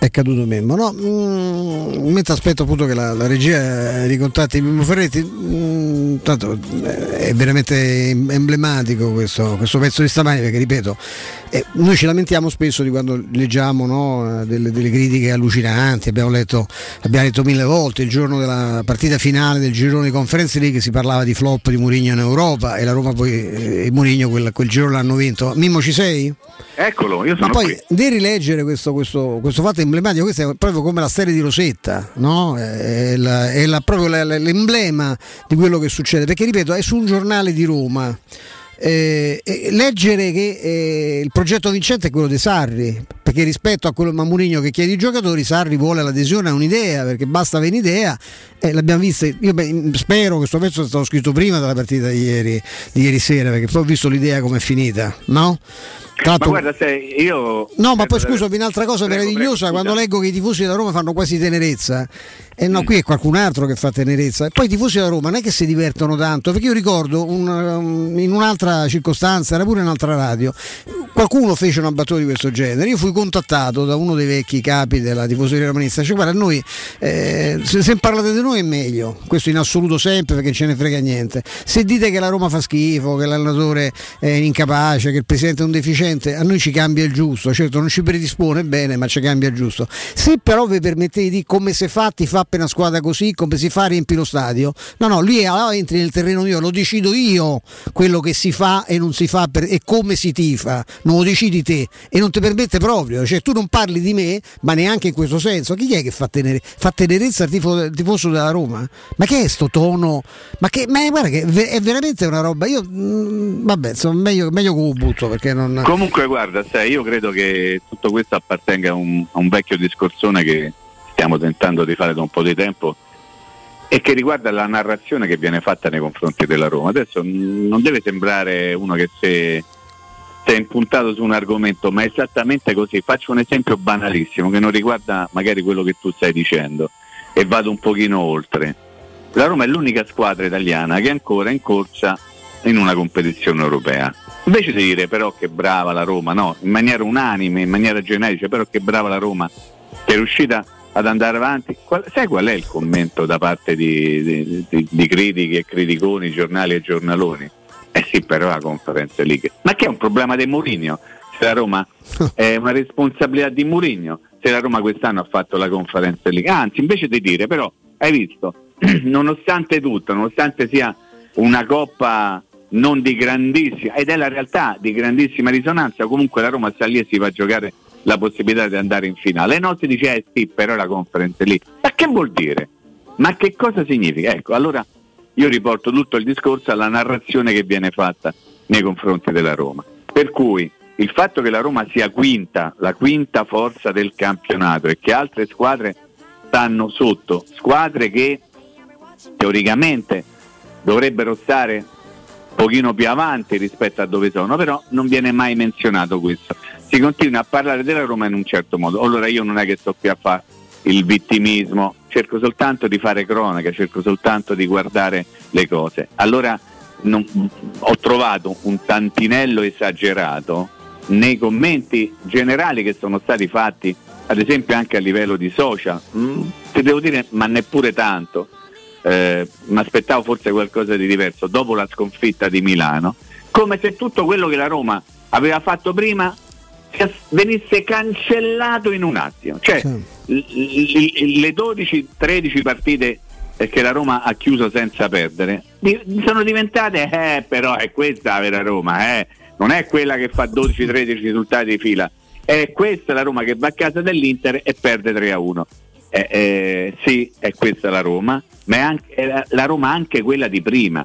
È caduto Mimmo, no? Mm, mentre aspetto appunto che la, la regia ricontatti Mimmo Ferretti, mm, tanto eh, è veramente emblematico questo, questo pezzo di stamani perché ripeto, eh, noi ci lamentiamo spesso di quando leggiamo no, delle, delle critiche allucinanti, abbiamo letto, abbiamo letto mille volte il giorno della partita finale del girone di Conference League si parlava di flop di Mourinho in Europa e la Roma poi eh, e Mourinho quel, quel girone l'hanno vinto. Mimmo ci sei? Eccolo, io Ma sono poi qui. di rileggere questo, questo, questo fatto emblematico, questo è proprio come la serie di Rosetta, no? è, la- è la- proprio la- l'emblema di quello che succede, perché ripeto, è su un giornale di Roma. Eh, e leggere che eh, il progetto vincente è quello di Sarri perché rispetto a quello a Mourinho che chiede i giocatori Sarri vuole l'adesione a un'idea perché basta avere un'idea e l'abbiamo vista io beh, spero che questo pezzo sia stato scritto prima della partita di ieri, di ieri sera perché poi ho visto l'idea come è finita no? Tra Ma guarda, sai, io... No, ma poi Prego, scusami, un'altra cosa prego, meravigliosa, prego, quando leggo che i tifosi della Roma fanno quasi tenerezza, e no, Mm. qui è qualcun altro che fa tenerezza, e poi i tifosi della Roma non è che si divertono tanto, perché io ricordo un, um, in un'altra circostanza, era pure un'altra radio, qualcuno fece una battuta di questo genere, io fui contattato da uno dei vecchi capi della tifoseria romanista, cioè guarda, noi, eh, se, se parlate di noi è meglio, questo in assoluto sempre perché ce ne frega niente, se dite che la Roma fa schifo, che l'allenatore è incapace, che il presidente è un deficiente, a noi ci cambia il giusto, certo non ci predispone bene, ma ci cambia il giusto. Se però vi permettete di come si fa, ti fa per una squadra così, come si fa a riempire lo stadio, no, no, lì allora entri nel terreno mio, lo decido io quello che si fa e non si fa per- e come si tifa, non lo decidi te e non ti permette proprio, cioè tu non parli di me, ma neanche in questo senso. Chi è che fa, tenere, fa tenerezza al tifo- tifoso della Roma? Ma che è sto tono? Ma che ma guarda che è veramente una roba. Io mm, vabbè, insomma, meglio, meglio che lo butto perché non. Comunque, guarda, sai, io credo che tutto questo appartenga a un, a un vecchio discorsone che stiamo tentando di fare da un po' di tempo e che riguarda la narrazione che viene fatta nei confronti della Roma. Adesso non deve sembrare uno che si è impuntato su un argomento, ma è esattamente così. Faccio un esempio banalissimo che non riguarda magari quello che tu stai dicendo e vado un pochino oltre. La Roma è l'unica squadra italiana che è ancora in corsa in una competizione europea. Invece di dire però che brava la Roma, no, in maniera unanime, in maniera generica, però che brava la Roma che è riuscita ad andare avanti. Qual- sai qual è il commento da parte di, di- di- di critichi e criticoni, giornali e giornaloni? Eh sì, però la conferenza League. Ma che è un problema di Mourinho? Se la Roma è una responsabilità di Mourinho, se la Roma quest'anno ha fatto la conferenza League. Anzi, invece di dire, però, hai visto, nonostante tutto, nonostante sia una coppa non di grandissima, ed è la realtà di grandissima risonanza, comunque la Roma sta lì e si va a giocare la possibilità di andare in finale. E non si dice, eh sì, però la conferenza lì. Ma che vuol dire? Ma che cosa significa? Ecco, allora io riporto tutto il discorso alla narrazione che viene fatta nei confronti della Roma. Per cui il fatto che la Roma sia quinta, la quinta forza del campionato e che altre squadre stanno sotto, squadre che teoricamente dovrebbero stare un pochino più avanti rispetto a dove sono, però non viene mai menzionato questo. Si continua a parlare della Roma in un certo modo. Allora io non è che sto qui a fare il vittimismo, cerco soltanto di fare cronaca, cerco soltanto di guardare le cose. Allora non- ho trovato un tantinello esagerato nei commenti generali che sono stati fatti, ad esempio anche a livello di social. Mm, ti devo dire, ma neppure tanto. Eh, mi aspettavo forse qualcosa di diverso dopo la sconfitta di Milano, come se tutto quello che la Roma aveva fatto prima venisse cancellato in un attimo. Cioè, l- le 12-13 partite eh, che la Roma ha chiuso senza perdere sono diventate, eh, però è questa la vera Roma, eh. non è quella che fa 12-13 risultati di fila, è questa la Roma che va a casa dell'Inter e perde 3-1. Eh, eh, sì, è questa la Roma, ma è, anche, è la- la Roma anche quella di prima.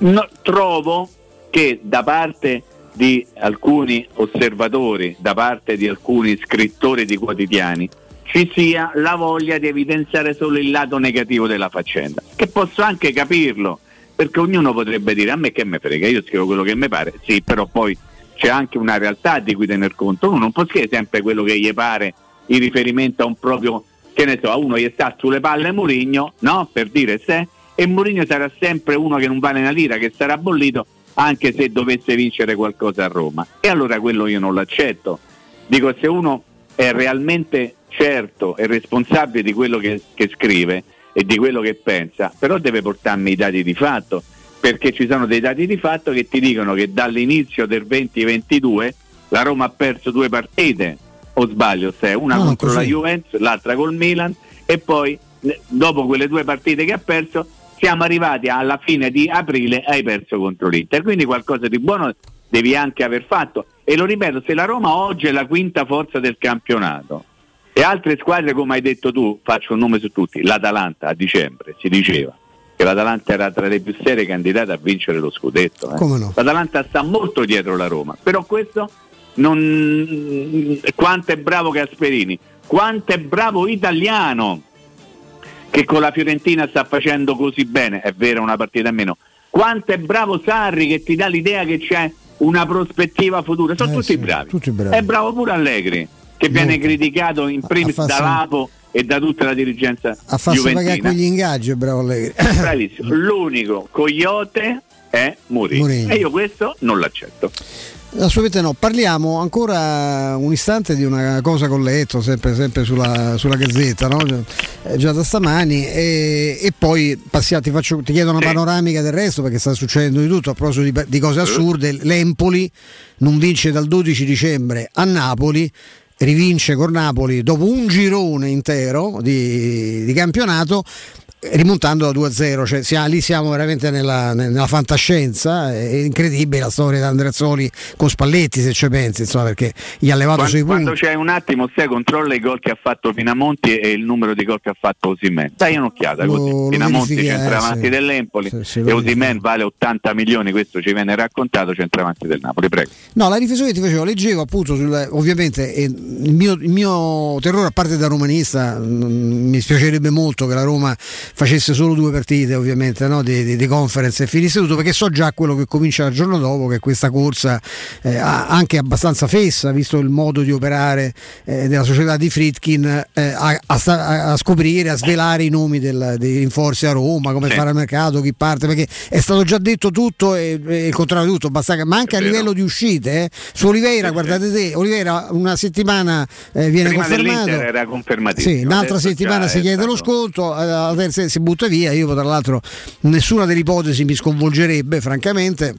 No, trovo che da parte di alcuni osservatori, da parte di alcuni scrittori di quotidiani, ci sia la voglia di evidenziare solo il lato negativo della faccenda, che posso anche capirlo, perché ognuno potrebbe dire a me che me frega, io scrivo quello che mi pare, sì, però poi c'è anche una realtà di cui tener conto, uno non può scrivere sempre quello che gli pare in riferimento a un proprio, che ne so, a uno gli sta sulle palle Murigno, no? Per dire se, e Murigno sarà sempre uno che non vale una lira, che sarà bollito anche se dovesse vincere qualcosa a Roma. E allora quello io non l'accetto. Dico, se uno è realmente certo e responsabile di quello che, che scrive e di quello che pensa, però deve portarmi i dati di fatto, perché ci sono dei dati di fatto che ti dicono che dall'inizio del 2022 la Roma ha perso due partite, o sbaglio, se una No, contro così. la Juventus, l'altra col Milan e poi eh, dopo quelle due partite che ha perso siamo arrivati alla fine di aprile e hai perso contro l'Inter, quindi qualcosa di buono devi anche aver fatto e lo ripeto, se la Roma oggi è la quinta forza del campionato e altre squadre come hai detto tu, faccio un nome su tutti, l'Atalanta a dicembre si diceva che l'Atalanta era tra le più serie candidate a vincere lo scudetto. eh. Come no? L'Atalanta sta molto dietro la Roma, però questo non... quanto è bravo Gasperini, quanto è bravo italiano che con la Fiorentina sta facendo così bene, è vero una partita in meno, quanto è bravo Sarri che ti dà l'idea che c'è una prospettiva futura, sono Eh tutti, sì, bravi. tutti bravi. È bravo pure Allegri, che viene criticato in primis da Lapo e da tutta la dirigenza A farsi pagare juventina. quegli ingaggi, bravo Allegri. Bravissimo. L'unico coyote è. Mourinho. E io questo non l'accetto. Assolutamente no, parliamo ancora un istante di una cosa che ho letto sempre, sempre sulla, sulla gazzetta, no? Eh, già da stamani. E, e poi passiamo, ti, faccio- ti chiedo una panoramica del resto perché sta succedendo di tutto a proposito di, di cose assurde, l'Empoli non vince dal 12 dicembre a Napoli rivince con Napoli dopo un girone intero di, di campionato rimontando da 2-0, cioè sia- lì siamo veramente nella, nella fantascienza, è incredibile la storia di Andreazzoli con Spalletti se ci pensi, insomma, perché gli ha levato Quando, sui punti. quando c'è un attimo, sai, controlla i gol che ha fatto Pinamonti e il numero di gol che ha fatto Osimen. Dai un'occhiata Lo- così. Pinamonti verifichi, eh, centravanti sì. dell'Empoli Sì, sì, e Osimen vale 80 milioni, questo ci viene raccontato, centravanti del Napoli, prego. No, la riflessione che ti facevo, leggevo appunto, sul, ovviamente eh, il, mio, il mio terrore, a parte da romanista, mm, mi spiacerebbe molto che la Roma facesse solo due partite, ovviamente, no, di, di- di conference e finisse tutto, perché so già quello che comincia il giorno dopo, che questa corsa eh, anche abbastanza fessa, visto il modo di operare eh, della società di Fritkin, eh, a, a a scoprire, a svelare i nomi del- dei rinforzi a Roma, come Sì. fare il mercato, chi parte, perché è stato già detto tutto e, e il contrario tutto, basta che- ma anche a livello di uscite, eh. su Oliveira, guardate te, Oliveira una settimana eh, viene Prima confermato. era confermatissimo. Sì, un'altra settimana si chiede lo stato- sconto, eh, la si butta via. Io, tra l'altro, nessuna delle ipotesi mi sconvolgerebbe, francamente.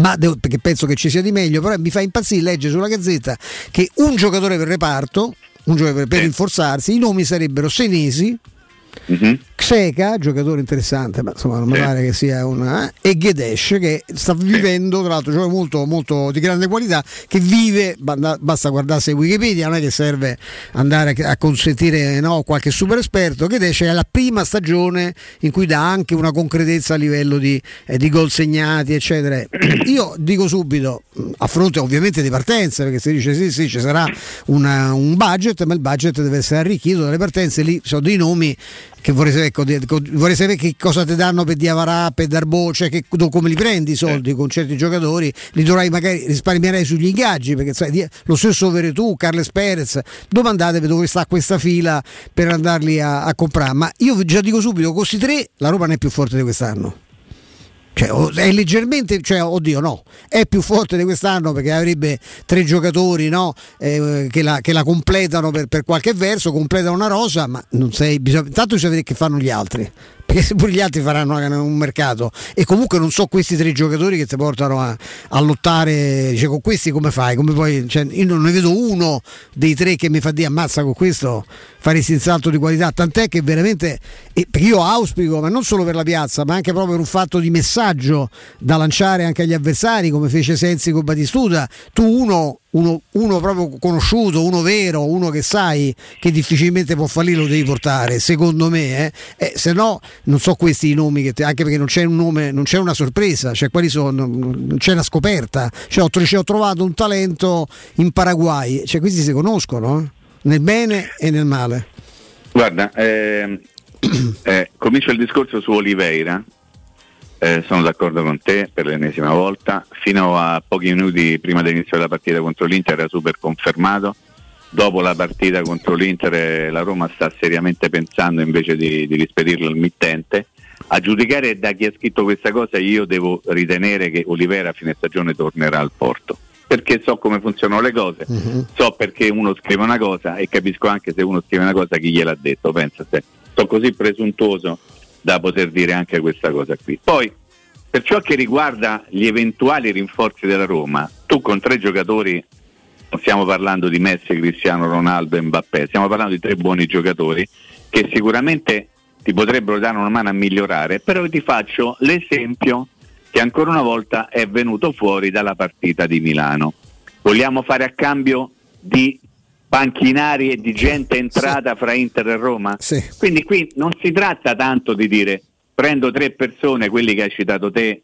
Ma devo- perché penso che ci sia di meglio, però mi fa impazzire leggere sulla gazzetta che un giocatore per reparto, un giocatore per, per rinforzarsi, i nomi sarebbero Senesi, Mhm. Xeca, giocatore interessante, ma insomma non mi Sì. pare che sia una. E Gedesh che sta vivendo, tra l'altro, giocatore molto, molto di grande qualità, che vive, basta guardarsi Wikipedia, non è che serve andare a consentire no, qualche super esperto. Gedesh è la prima stagione in cui dà anche una concretezza a livello di, eh, di gol segnati, eccetera. Io dico subito, a fronte ovviamente di partenze, perché si dice sì, sì, ci sarà una- un budget, ma il budget deve essere arricchito dalle partenze, lì sono dei nomi che vorrei sapere, ecco, vorrei sapere che cosa ti danno per Diavarà, per Darbo, cioè che, do- come li prendi i soldi con certi giocatori, li dovrai magari risparmierei sugli ingaggi, perché sai, lo stesso Veretù, Carles Perez, domandatevi dove sta questa fila per andarli a, a comprare, ma io già dico subito, con questi tre la Roma non è più forte di quest'anno. Cioè, è leggermente, cioè, oddio no, è più forte di quest'anno perché avrebbe tre giocatori no, eh, che, la, che la completano per, per qualche verso, completano una rosa, ma non sei, bisogna, intanto bisogna vedere che fanno gli altri, perché se pure gli altri faranno un mercato. E comunque non so questi tre giocatori che ti portano a, a lottare, dice, con questi come fai? Come poi, cioè, io non ne vedo uno dei tre che mi fa dire ammazza con questo faresti il salto di qualità, tant'è che veramente, e perché io auspico, ma non solo per la piazza, ma anche proprio per un fatto di messaggio da lanciare anche agli avversari, come fece Sensi con Batistuta, tu uno, uno, uno proprio conosciuto, uno vero, uno che sai che difficilmente può fallire, lo devi portare, secondo me, eh. Eh, se no non so questi i nomi, che te- anche perché non c'è un nome, non c'è una sorpresa, cioè quali sono, non c'è una scoperta, cioè, ho, ci ho trovato un talento in Paraguay, cioè questi si conoscono, eh, nel bene e nel male. Guarda, ehm, eh, comincio il discorso su Oliveira. Eh, sono d'accordo con te per l'ennesima volta. Fino a pochi minuti prima dell'inizio della partita contro l'Inter era super confermato. Dopo la partita contro l'Inter eh, la Roma sta seriamente pensando invece di, di rispedirlo al mittente. A giudicare da chi ha scritto questa cosa io devo ritenere che Oliveira a fine stagione tornerà al Porto. Perché so come funzionano le cose, so perché uno scrive una cosa e capisco anche se uno scrive una cosa chi gliel'ha detto, pensa te. Sono così presuntuoso da poter dire anche questa cosa qui. Poi, per ciò che riguarda gli eventuali rinforzi della Roma, tu con tre giocatori, non stiamo parlando di Messi, Cristiano Ronaldo e Mbappé, stiamo parlando di tre buoni giocatori che sicuramente ti potrebbero dare una mano a migliorare, però ti faccio l'esempio che ancora una volta è venuto fuori dalla partita di Milano. Vogliamo fare a cambio di panchinari e di gente entrata fra Inter e Roma? Quindi qui non si tratta tanto di dire prendo tre persone, quelli che hai citato te,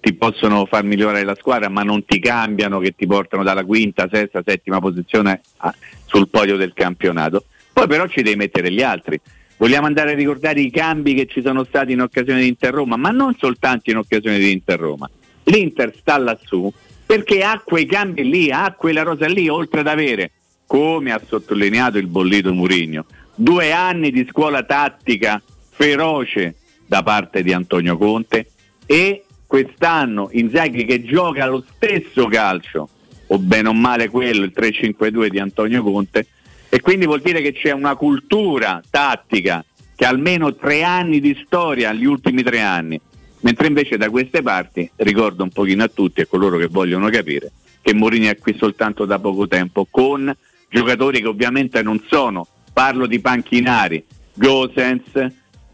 ti possono far migliorare la squadra, ma non ti cambiano, che ti portano dalla quinta, sesta, settima posizione a- sul podio del campionato. Poi però ci devi mettere gli altri. Vogliamo andare a ricordare i cambi che ci sono stati in occasione di Inter-Roma, ma non soltanto in occasione di Inter-Roma. L'Inter sta lassù perché ha quei cambi lì, ha quella rosa lì, oltre ad avere, come ha sottolineato il bollito Murigno, due anni di scuola tattica feroce da parte di Antonio Conte e quest'anno Inzaghi che gioca lo stesso calcio, o bene o male quello, il 3-5-2 di Antonio Conte, e quindi vuol dire che c'è una cultura tattica che ha almeno tre anni di storia, gli ultimi tre anni, mentre invece da queste parti ricordo un pochino a tutti e coloro che vogliono capire che Mourinho è qui soltanto da poco tempo con giocatori che ovviamente non sono, parlo di panchinari, Gosens,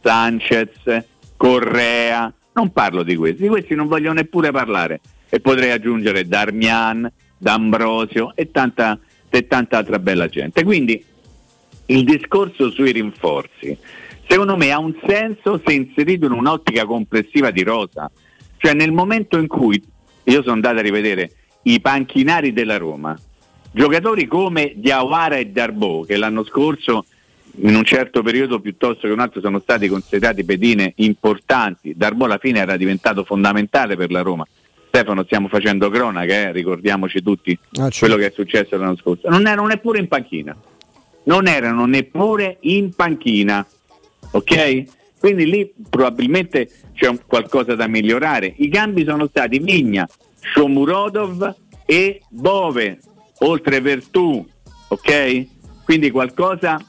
Sanchez, Correa, non parlo di questi, di questi non voglio neppure parlare e potrei aggiungere Darmian, D'Ambrosio e tanta, e tanta altra bella gente. Quindi il discorso sui rinforzi secondo me ha un senso se inserito in un'ottica complessiva di rosa, cioè nel momento in cui io sono andato a rivedere i panchinari della Roma, giocatori come Diawara e Darbo che l'anno scorso in un certo periodo piuttosto che un altro sono stati considerati pedine importanti, Darbo alla fine era diventato fondamentale per la Roma. Stefano, stiamo facendo cronaca, eh? ricordiamoci tutti quello che è successo l'anno scorso. Non erano neppure in panchina, non erano neppure in panchina, ok? Quindi lì probabilmente c'è un- qualcosa da migliorare. I cambi sono stati Vigna, Shomurodov e Bove, oltre Vertù, ok? Quindi qualcosa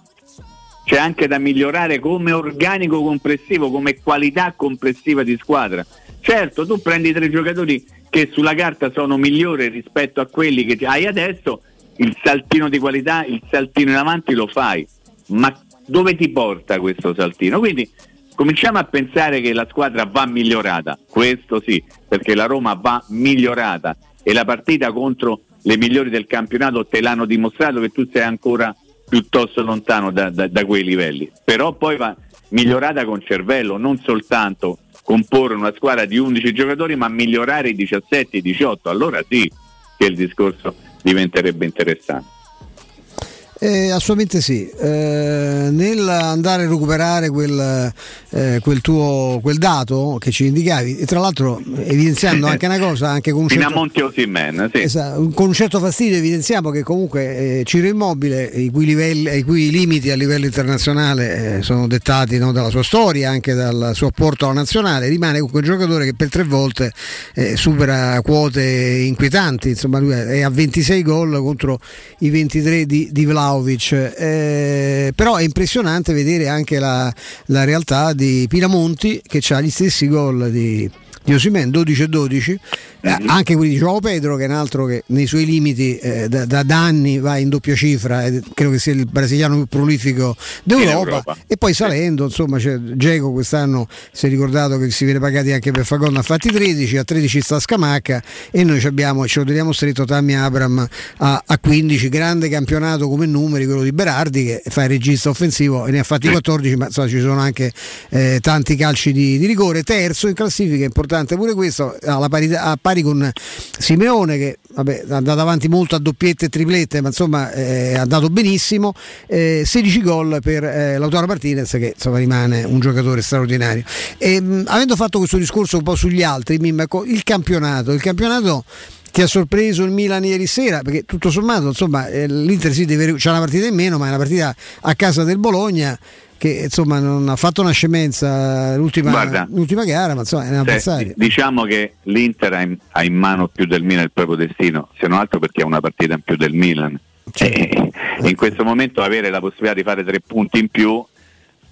c'è anche da migliorare come organico complessivo, come qualità complessiva di squadra. Certo, tu prendi tre giocatori che sulla carta sono migliori rispetto a quelli che hai adesso, il saltino di qualità, il saltino in avanti lo fai, ma dove ti porta questo saltino? Quindi cominciamo a pensare che la squadra va migliorata, questo sì, perché la Roma va migliorata e la partita contro le migliori del campionato te l'hanno dimostrato che tu sei ancora piuttosto lontano da, da- da quei livelli, però poi va migliorata con cervello, non soltanto comporre una squadra di 11 giocatori, ma migliorare i 17, i 18, allora sì che il discorso diventerebbe interessante. Eh, assolutamente sì. Eh, nell'andare a recuperare quel, eh, quel tuo quel dato che ci indicavi, e tra l'altro evidenziando anche una cosa, anche con un certo, Osimhen, sì. Esatto, con un certo fastidio evidenziamo che comunque eh, Ciro Immobile, i cui, livelli, i cui limiti a livello internazionale eh, sono dettati no, dalla sua storia, anche dal suo apporto alla nazionale, rimane comunque un giocatore che per tre volte eh, supera quote inquietanti, insomma lui è a 26 gol contro i 23 di, di Vlaovic, Eh, però è impressionante vedere anche la, la realtà di Pinamonti che ha gli stessi gol di, di Osimhen 12 e 12 eh, anche quelli di Joao Pedro che è un altro che nei suoi limiti eh, da, da- anni va in doppia cifra e credo che sia il brasiliano più prolifico d'Europa. Europa. e poi salendo insomma c'è Geco quest'anno si è ricordato che si viene pagati anche per Fagon ha fatti 13 a 13 sta Scamacca e noi ci abbiamo ce lo teniamo stretto Tammy Abram a, a 15 grande campionato come numeri quello di Berardi che fa il regista offensivo e ne ha fatti 14 ma insomma, ci sono anche eh, tanti calci di, di rigore. Terzo in classifica importante pure questo alla parità- a pari con Simeone che vabbè, è andato avanti molto a doppiette e triplette ma insomma eh, è andato benissimo eh, 16 gol per eh, Lautaro Martinez che insomma rimane un giocatore straordinario. E, mh, avendo fatto questo discorso un po' sugli altri ecco, il campionato il campionato ti ha sorpreso il Milan ieri sera? Perché tutto sommato insomma eh, l'Inter sì deve, c'è una partita in meno ma è una partita a casa del Bologna che insomma non ha fatto una scemenza l'ultima, Guarda. l'ultima gara ma insomma è un Cioè, diciamo che l'Inter ha in, ha in mano più del Milan il proprio destino, se non altro perché ha una partita in più del Milan. E in questo momento avere la possibilità di fare tre punti in più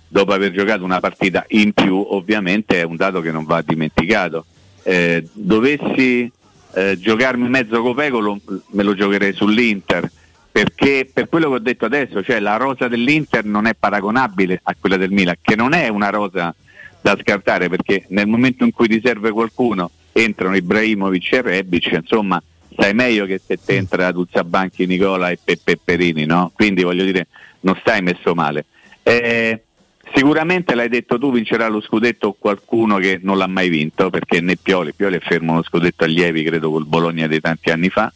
dopo aver giocato una partita in più ovviamente è un dato che non va dimenticato. Eh, dovessi eh, giocarmi mezzo copeco lo- me lo giocherei sull'Inter perché per quello che ho detto adesso, cioè la rosa dell'Inter non è paragonabile a quella del Milan, che non è una rosa da scartare perché nel momento in cui ti serve qualcuno entrano Ibrahimovic e Rebic, insomma stai meglio che se te entra Tuzzabanchi, Nicola e Pe- Pepperini, no? Quindi voglio dire, non stai messo male. Eh, sicuramente l'hai detto tu, vincerà lo scudetto qualcuno che non l'ha mai vinto, perché né Pioli, Pioli è fermo uno scudetto allievi, credo col Bologna di tanti anni fa,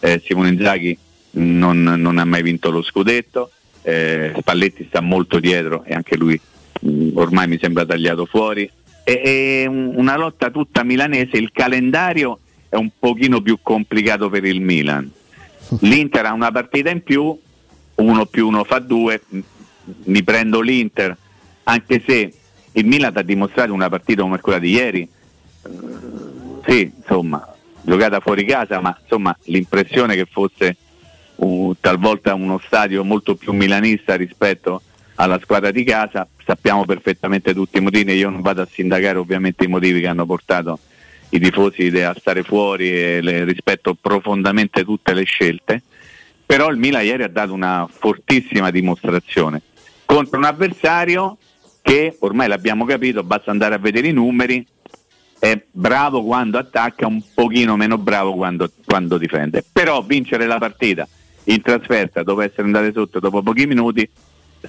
eh, Simone Inzaghi non, non ha mai vinto lo scudetto, eh, Spalletti sta molto dietro e anche lui mh, ormai mi sembra tagliato fuori. È, è un- una lotta tutta milanese, il calendario è un pochino più complicato per il Milan. L'Inter ha una partita in più, uno più uno fa due, m- mi prendo l'Inter, anche se il Milan ha dimostrato una partita come quella di ieri, sì, insomma, giocata fuori casa, ma insomma l'impressione che fosse uh, talvolta uno stadio molto più milanista rispetto alla squadra di casa, sappiamo perfettamente tutti i motivi, io non vado a sindacare ovviamente i motivi che hanno portato i tifosi a stare fuori e le- rispetto profondamente tutte le scelte, però il Milan ieri ha dato una fortissima dimostrazione contro un avversario che ormai l'abbiamo capito, basta andare a vedere i numeri, è bravo quando attacca, un pochino meno bravo quando, quando difende. Però vincere la partita in trasferta dopo essere andate sotto dopo pochi minuti,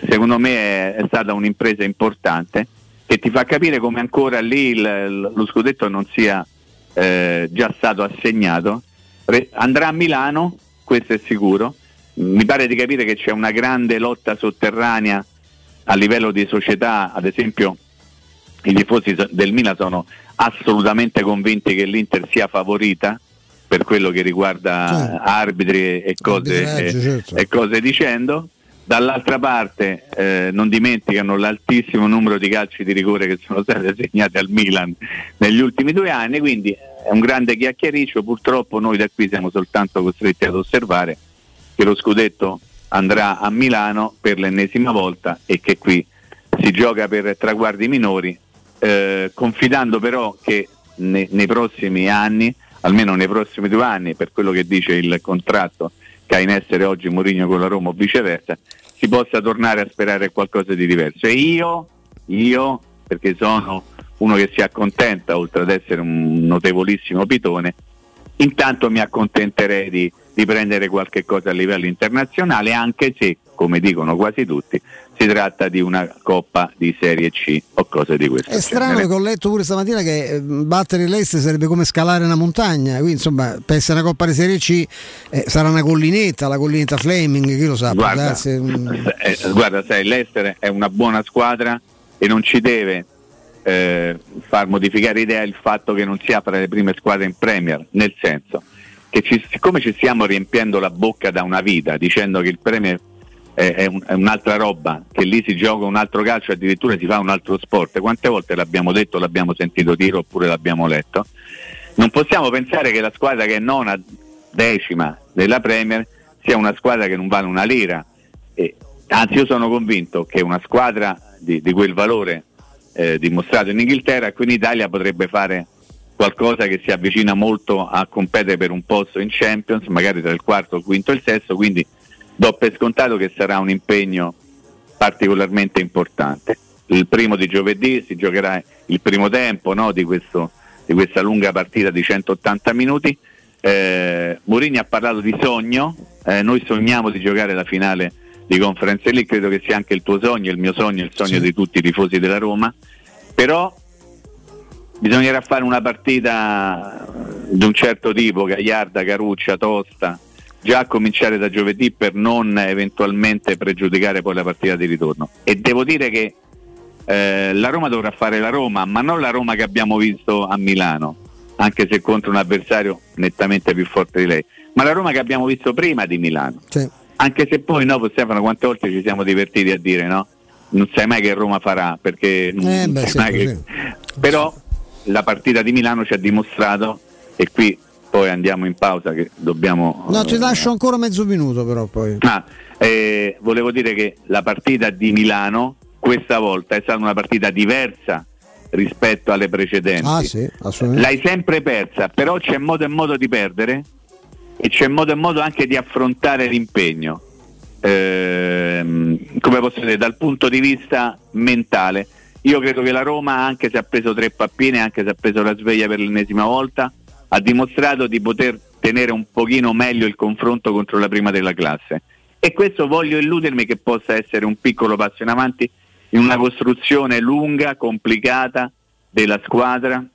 secondo me è, è stata un'impresa importante che ti fa capire come ancora lì il- lo scudetto non sia eh, già stato assegnato. Re- andrà a Milano, questo è sicuro. Mi pare di capire che c'è una grande lotta sotterranea a livello di società, ad esempio i tifosi del Milan sono assolutamente convinti che l'Inter sia favorita per quello che riguarda arbitri e- e cose, Arbitraggio, e- certo. e cose dicendo. Dall'altra parte eh, non dimenticano l'altissimo numero di calci di rigore che sono stati assegnati al Milan negli ultimi due anni, quindi è un grande chiacchiericcio, purtroppo noi da qui siamo soltanto costretti ad osservare che lo scudetto andrà a Milano per l'ennesima volta e che qui si gioca per traguardi minori, eh, confidando però che ne- nei prossimi anni, almeno nei prossimi due anni, per quello che dice il contratto che ha in essere oggi Mourinho con la Roma o viceversa, si possa tornare a sperare qualcosa di diverso. E io, io, perché sono uno che si accontenta, oltre ad essere un notevolissimo pitone, intanto mi accontenterei di, di prendere qualche cosa a livello internazionale, anche se, come dicono quasi tutti, si tratta di una coppa di Serie C o cose di questo È strano genere. che ho letto pure stamattina che eh, battere l'Est sarebbe come scalare una montagna, quindi insomma per essere una coppa di Serie C eh, sarà una collinetta, la collinetta Flaming, chi lo sa, Guarda, darsi, mm, eh, guarda, sai, l'Ester è una buona squadra e non ci deve eh, far modificare idea il fatto che non sia fra le prime squadre in Premier, nel senso che ci- siccome ci stiamo riempiendo la bocca da una vita dicendo che il Premier è, un- è un'altra roba, che lì si gioca un altro calcio, addirittura si fa un altro sport, quante volte l'abbiamo detto, l'abbiamo sentito dire oppure l'abbiamo letto? Non possiamo pensare che la squadra che è nona, decima della Premier sia una squadra che non vale una lira. E, anzi, io sono convinto che una squadra di, di quel valore eh, dimostrato in Inghilterra qui in Italia potrebbe fare qualcosa che si avvicina molto a competere per un posto in Champions, magari tra il quarto, il quinto e il sesto, quindi do per scontato che sarà un impegno particolarmente importante. Il primo di giovedì si giocherà il primo tempo no, di, questo- di questa lunga partita di 180 minuti. Eh, Mourinho ha parlato di sogno, eh, noi sogniamo di giocare la finale di Conference League, credo che sia anche il tuo sogno, il mio sogno, il sogno Sì. di tutti i tifosi della Roma, però bisognerà fare una partita di un certo tipo, Gagliarda, Caruccia, Tosta, già a cominciare da giovedì per non eventualmente pregiudicare poi la partita di ritorno. E devo dire che eh, la Roma dovrà fare la Roma, ma non la Roma che abbiamo visto a Milano, anche se contro un avversario nettamente più forte di lei, ma la Roma che abbiamo visto prima di Milano. sì. Anche se poi no, Stefano, quante volte ci siamo divertiti a dire no? Non sai mai che Roma farà, perché Eh, beh, sai sì, mai che-. Però la partita di Milano ci ha dimostrato, e qui poi andiamo in pausa che dobbiamo... No, ti lascio ancora mezzo minuto però poi. Ah, eh, volevo dire che la partita di Milano questa volta è stata una partita diversa rispetto alle precedenti. Ah sì. L'hai sempre persa, però c'è modo e modo di perdere e c'è modo e modo anche di affrontare l'impegno. Ehm, come posso dire, dal punto di vista mentale, io credo che la Roma, anche se ha preso tre pappine, anche se ha preso la sveglia per l'ennesima volta, ha dimostrato di poter tenere un pochino meglio il confronto contro la prima della classe. E questo voglio illudermi che possa essere un piccolo passo in avanti in una costruzione lunga, complicata della squadra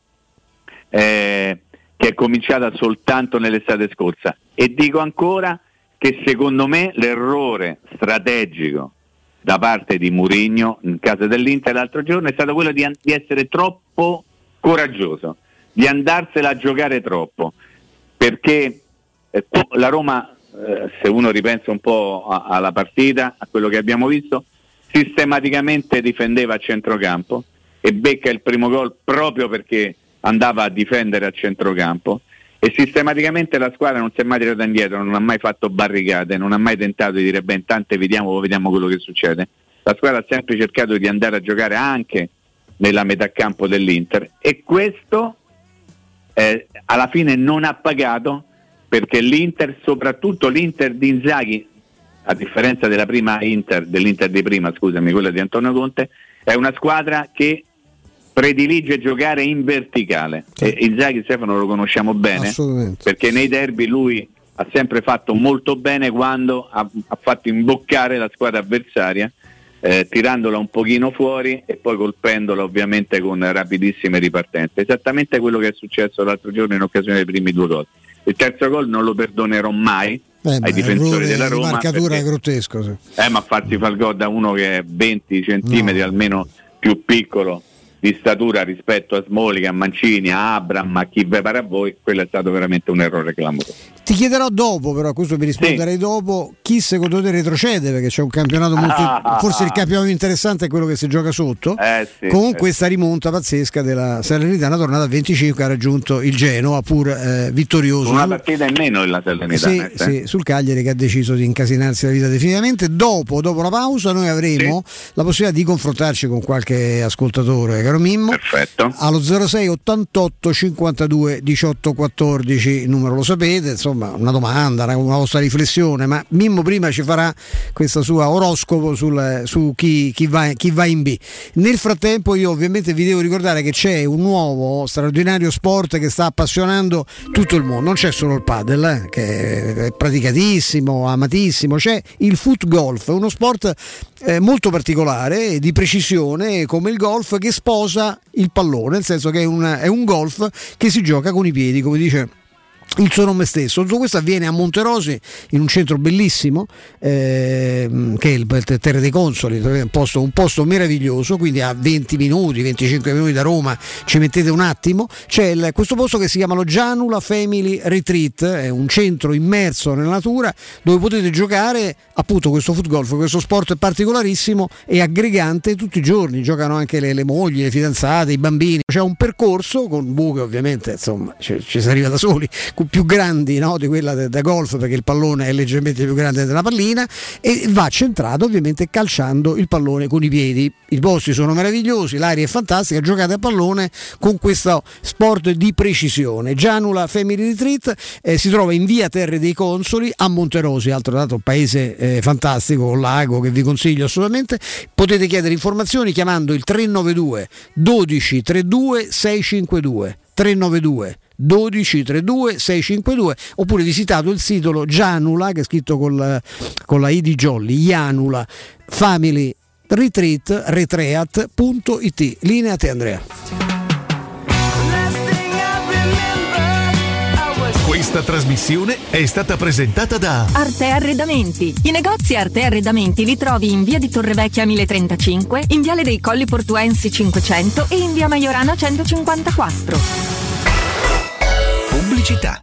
eh, che è cominciata soltanto nell'estate scorsa. E dico ancora che secondo me l'errore strategico da parte di Murigno in casa dell'Inter l'altro giorno è stato quello di, di essere troppo coraggioso, di andarsela a giocare troppo, perché eh, po- la Roma, eh, se uno ripensa un po' alla partita, a quello che abbiamo visto, sistematicamente difendeva a centrocampo e becca il primo gol proprio perché andava a difendere a centrocampo e sistematicamente la squadra non si è mai tirata indietro, non ha mai fatto barricate, non ha mai tentato di dire beh intanto vediamo, vediamo quello che succede. La squadra ha sempre cercato di andare a giocare anche nella metà campo dell'Inter e questo eh, alla fine non ha pagato perché l'Inter, soprattutto l'Inter di Inzaghi, a differenza della prima Inter, dell'Inter di prima, scusami, quella di Antonio Conte, è una squadra che predilige giocare in verticale. E Inzaghi Stefano lo conosciamo bene perché nei derby lui ha sempre fatto molto bene quando ha, ha fatto imboccare la squadra avversaria eh, tirandola un pochino fuori e poi colpendola ovviamente con rapidissime ripartenze. Esattamente quello che è successo l'altro giorno in occasione dei primi due gol. Il terzo gol non lo perdonerò mai Eh, ai difensori della Roma. marcatura perché- grottesco. Sì. eh, ma farsi far gol da uno che è 20 centimetri No. almeno più piccolo di statura rispetto a Smolica, a Mancini, a Abram, a chi ve pare a voi, quello è stato veramente un errore clamoroso. Ti chiederò dopo, però, a questo mi risponderei dopo, chi secondo te retrocede, perché c'è un campionato molto... Ah. forse il campionato più interessante è quello che si gioca sotto. Eh, sì, Con eh. questa rimonta pazzesca della Salernitana, tornata a 25, ha raggiunto il Genoa, pur eh, vittorioso. Una partita in meno della Salernitana. Sì, sì, sul Cagliari che ha deciso di incasinarsi la vita definitivamente. Dopo, dopo la pausa, noi avremo la possibilità di confrontarci con qualche ascoltatore, caro Mimmo. Perfetto. Allo 06 88 52 18 14, il numero lo sapete, insomma insomma una domanda, una, una vostra riflessione, ma Mimmo prima ci farà questa sua oroscopo sul- su chi, chi va, chi va in B. Nel frattempo io ovviamente vi devo ricordare che c'è un nuovo straordinario sport che sta appassionando tutto il mondo, non c'è solo il padel, eh, che è praticatissimo, amatissimo, c'è il foot golf, uno sport eh, molto particolare, di precisione come il golf che sposa il pallone, nel senso che è un, è un golf che si gioca con i piedi, come dice il suo nome stesso. Tutto questo avviene a Monterosi in un centro bellissimo ehm, che è il Terre dei Consoli, un posto, un posto meraviglioso, quindi a 20 minuti, 25 minuti da Roma, ci mettete un attimo. C'è il- questo posto che si chiama lo Gianula Family Retreat, è un centro immerso nella natura dove potete giocare appunto questo foot golf, questo sport particolarissimo e aggregante tutti i giorni, giocano anche le, le mogli, le fidanzate, i bambini. C'è un percorso con buche ovviamente, insomma, ci, ci si arriva da soli, più grandi no, di quella da golf perché il pallone è leggermente più grande della pallina e va centrato ovviamente calciando il pallone con i piedi. I posti sono meravigliosi, l'aria è fantastica, giocate a pallone con questo sport di precisione. Gianula Family Retreat eh, si trova in via Terre dei Consoli a Monterosi, altro dato paese eh, fantastico, un lago che vi consiglio assolutamente. Potete chiedere informazioni chiamando il 392 12 32 652 392 12 32 652 oppure visitato il sito Gianula che è scritto col- con la I di Jolly Janula Family Retreat retreat.it linea a te Andrea Questa trasmissione è stata presentata da Arte Arredamenti. I negozi Arte Arredamenti li trovi in via di Torrevecchia 1035, in viale dei Colli Portuensi 500 e in via Maiorana 154. Pubblicità.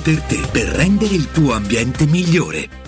per te per rendere il tuo ambiente migliore.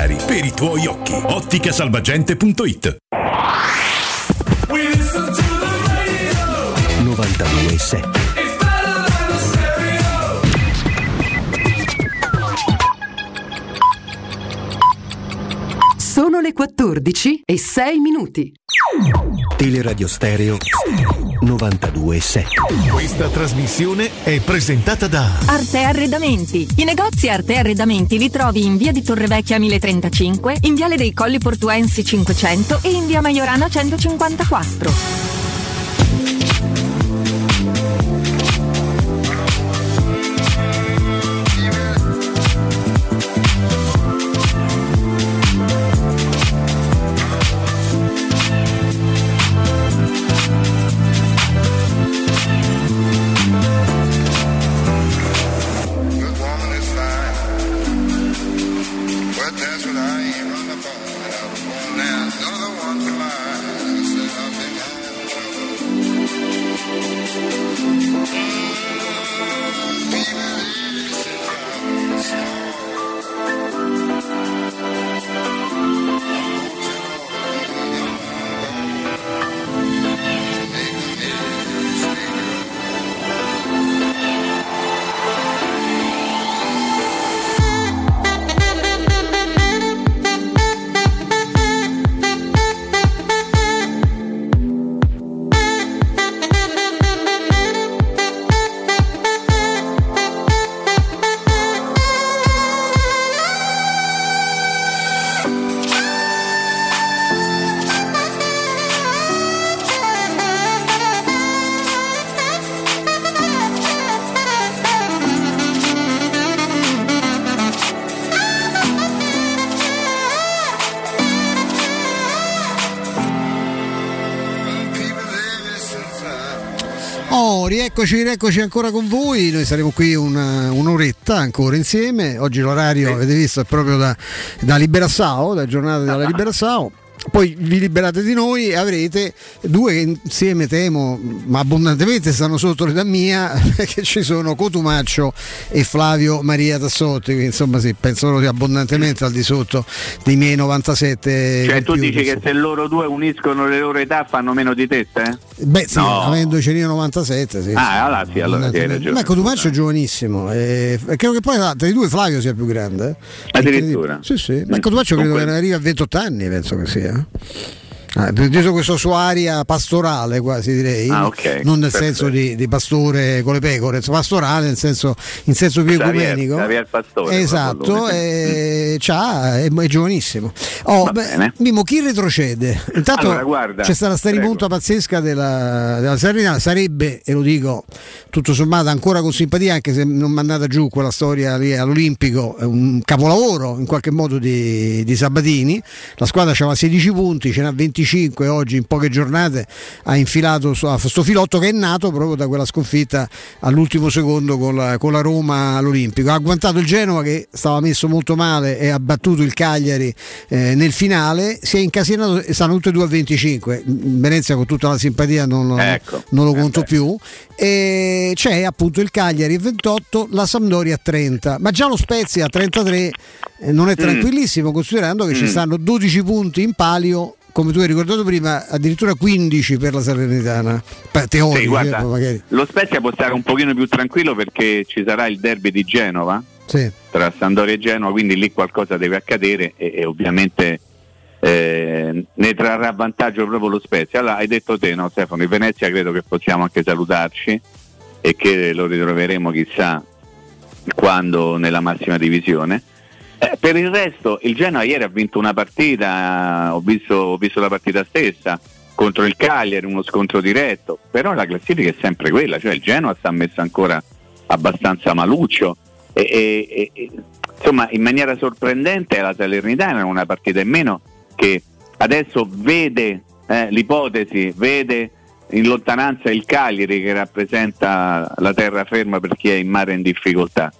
per i tuoi occhi. Otticasalvagente.it 92.7 le 14 e 6 minuti. Teleradio Stereo 92.7 Questa trasmissione è presentata da Arte Arredamenti. I negozi Arte Arredamenti li trovi in via di Torrevecchia 1035, in viale dei Colli Portuensi 500 e in via Maiorana 154. Rieccoci, rieccoci ancora con voi. Noi saremo qui una- un'oretta ancora insieme. Oggi l'orario, avete visto, è proprio da, da Liberassao, da giornata della Liberassao. Poi vi liberate di noi e avrete due che insieme temo, ma abbondantemente stanno sotto l'età mia, che ci sono Cotumaccio e Flavio Maria Tassotti, quindi insomma sì, penso loro sia abbondantemente al di sotto dei miei 97 Cioè tu dici che se loro due uniscono le loro età fanno meno di te, eh? Beh sì, No. avendoci io 97 sì. Ah, allora sì, allora sì, hai ragione. Ma Cotumaccio è giovanissimo e e credo che poi tra tra i due Flavio sia più grande. eh. Addirittura? Sì, sì. Ma Cotumaccio credo che arrivi a 28 anni, penso che sia. Uh-huh. Ah, preso questo suo aria pastorale quasi direi, Ah, ok, non nel perfetto. senso di, di pastore con le pecore, pastorale nel senso, in senso più ecumenico. Xavier Pastore, esatto, e c'ha, è, è giovanissimo. Oh, beh. Mimo, chi retrocede? Intanto Allora, guarda, c'è stata sta prego. rimonta pazzesca della, della Salernitana, sarebbe, e lo dico tutto sommato ancora con simpatia, anche se non mandata giù quella storia lì all'Olimpico, è un capolavoro in qualche modo di, di Sabatini. La squadra aveva 16 punti, ce n'ha 25 25 oggi in poche giornate ha infilato a questo filotto che è nato proprio da quella sconfitta all'ultimo secondo con la, con la Roma all'Olimpico. Ha agguantato il Genova che stava messo molto male e ha battuto il Cagliari eh, nel finale, si è incasinato e stanno tutte e due a 25. Venezia con tutta la simpatia non, lo- Ecco. non lo conto più. E c'è appunto il Cagliari a 28, la Sampdoria a 30, ma già lo Spezia a 33 eh, non è tranquillissimo considerando che ci Mm. stanno 12 punti in palio. Come tu hai ricordato prima, addirittura 15 per la Salernitana. Beh, teorici, Sì, guarda, eh, magari. lo Spezia può stare un pochino più tranquillo perché ci sarà il derby di Genova Sì. tra Sandoria e Genova, quindi lì qualcosa deve accadere e, e ovviamente eh, ne trarrà vantaggio proprio lo Spezia. Allora, hai detto te, no, Stefano, in Venezia credo che possiamo anche salutarci e che lo ritroveremo chissà quando nella massima divisione. Eh, per il resto, il Genoa ieri ha vinto una partita, ho visto, ho visto la partita stessa contro il Cagliari, uno scontro diretto, però la classifica è sempre quella, cioè il Genoa sta messo ancora abbastanza maluccio. E, e- e- insomma in maniera sorprendente la Salernitana una partita in meno che adesso vede eh, l'ipotesi, vede in lontananza il Cagliari che rappresenta la terraferma per chi è in mare in difficoltà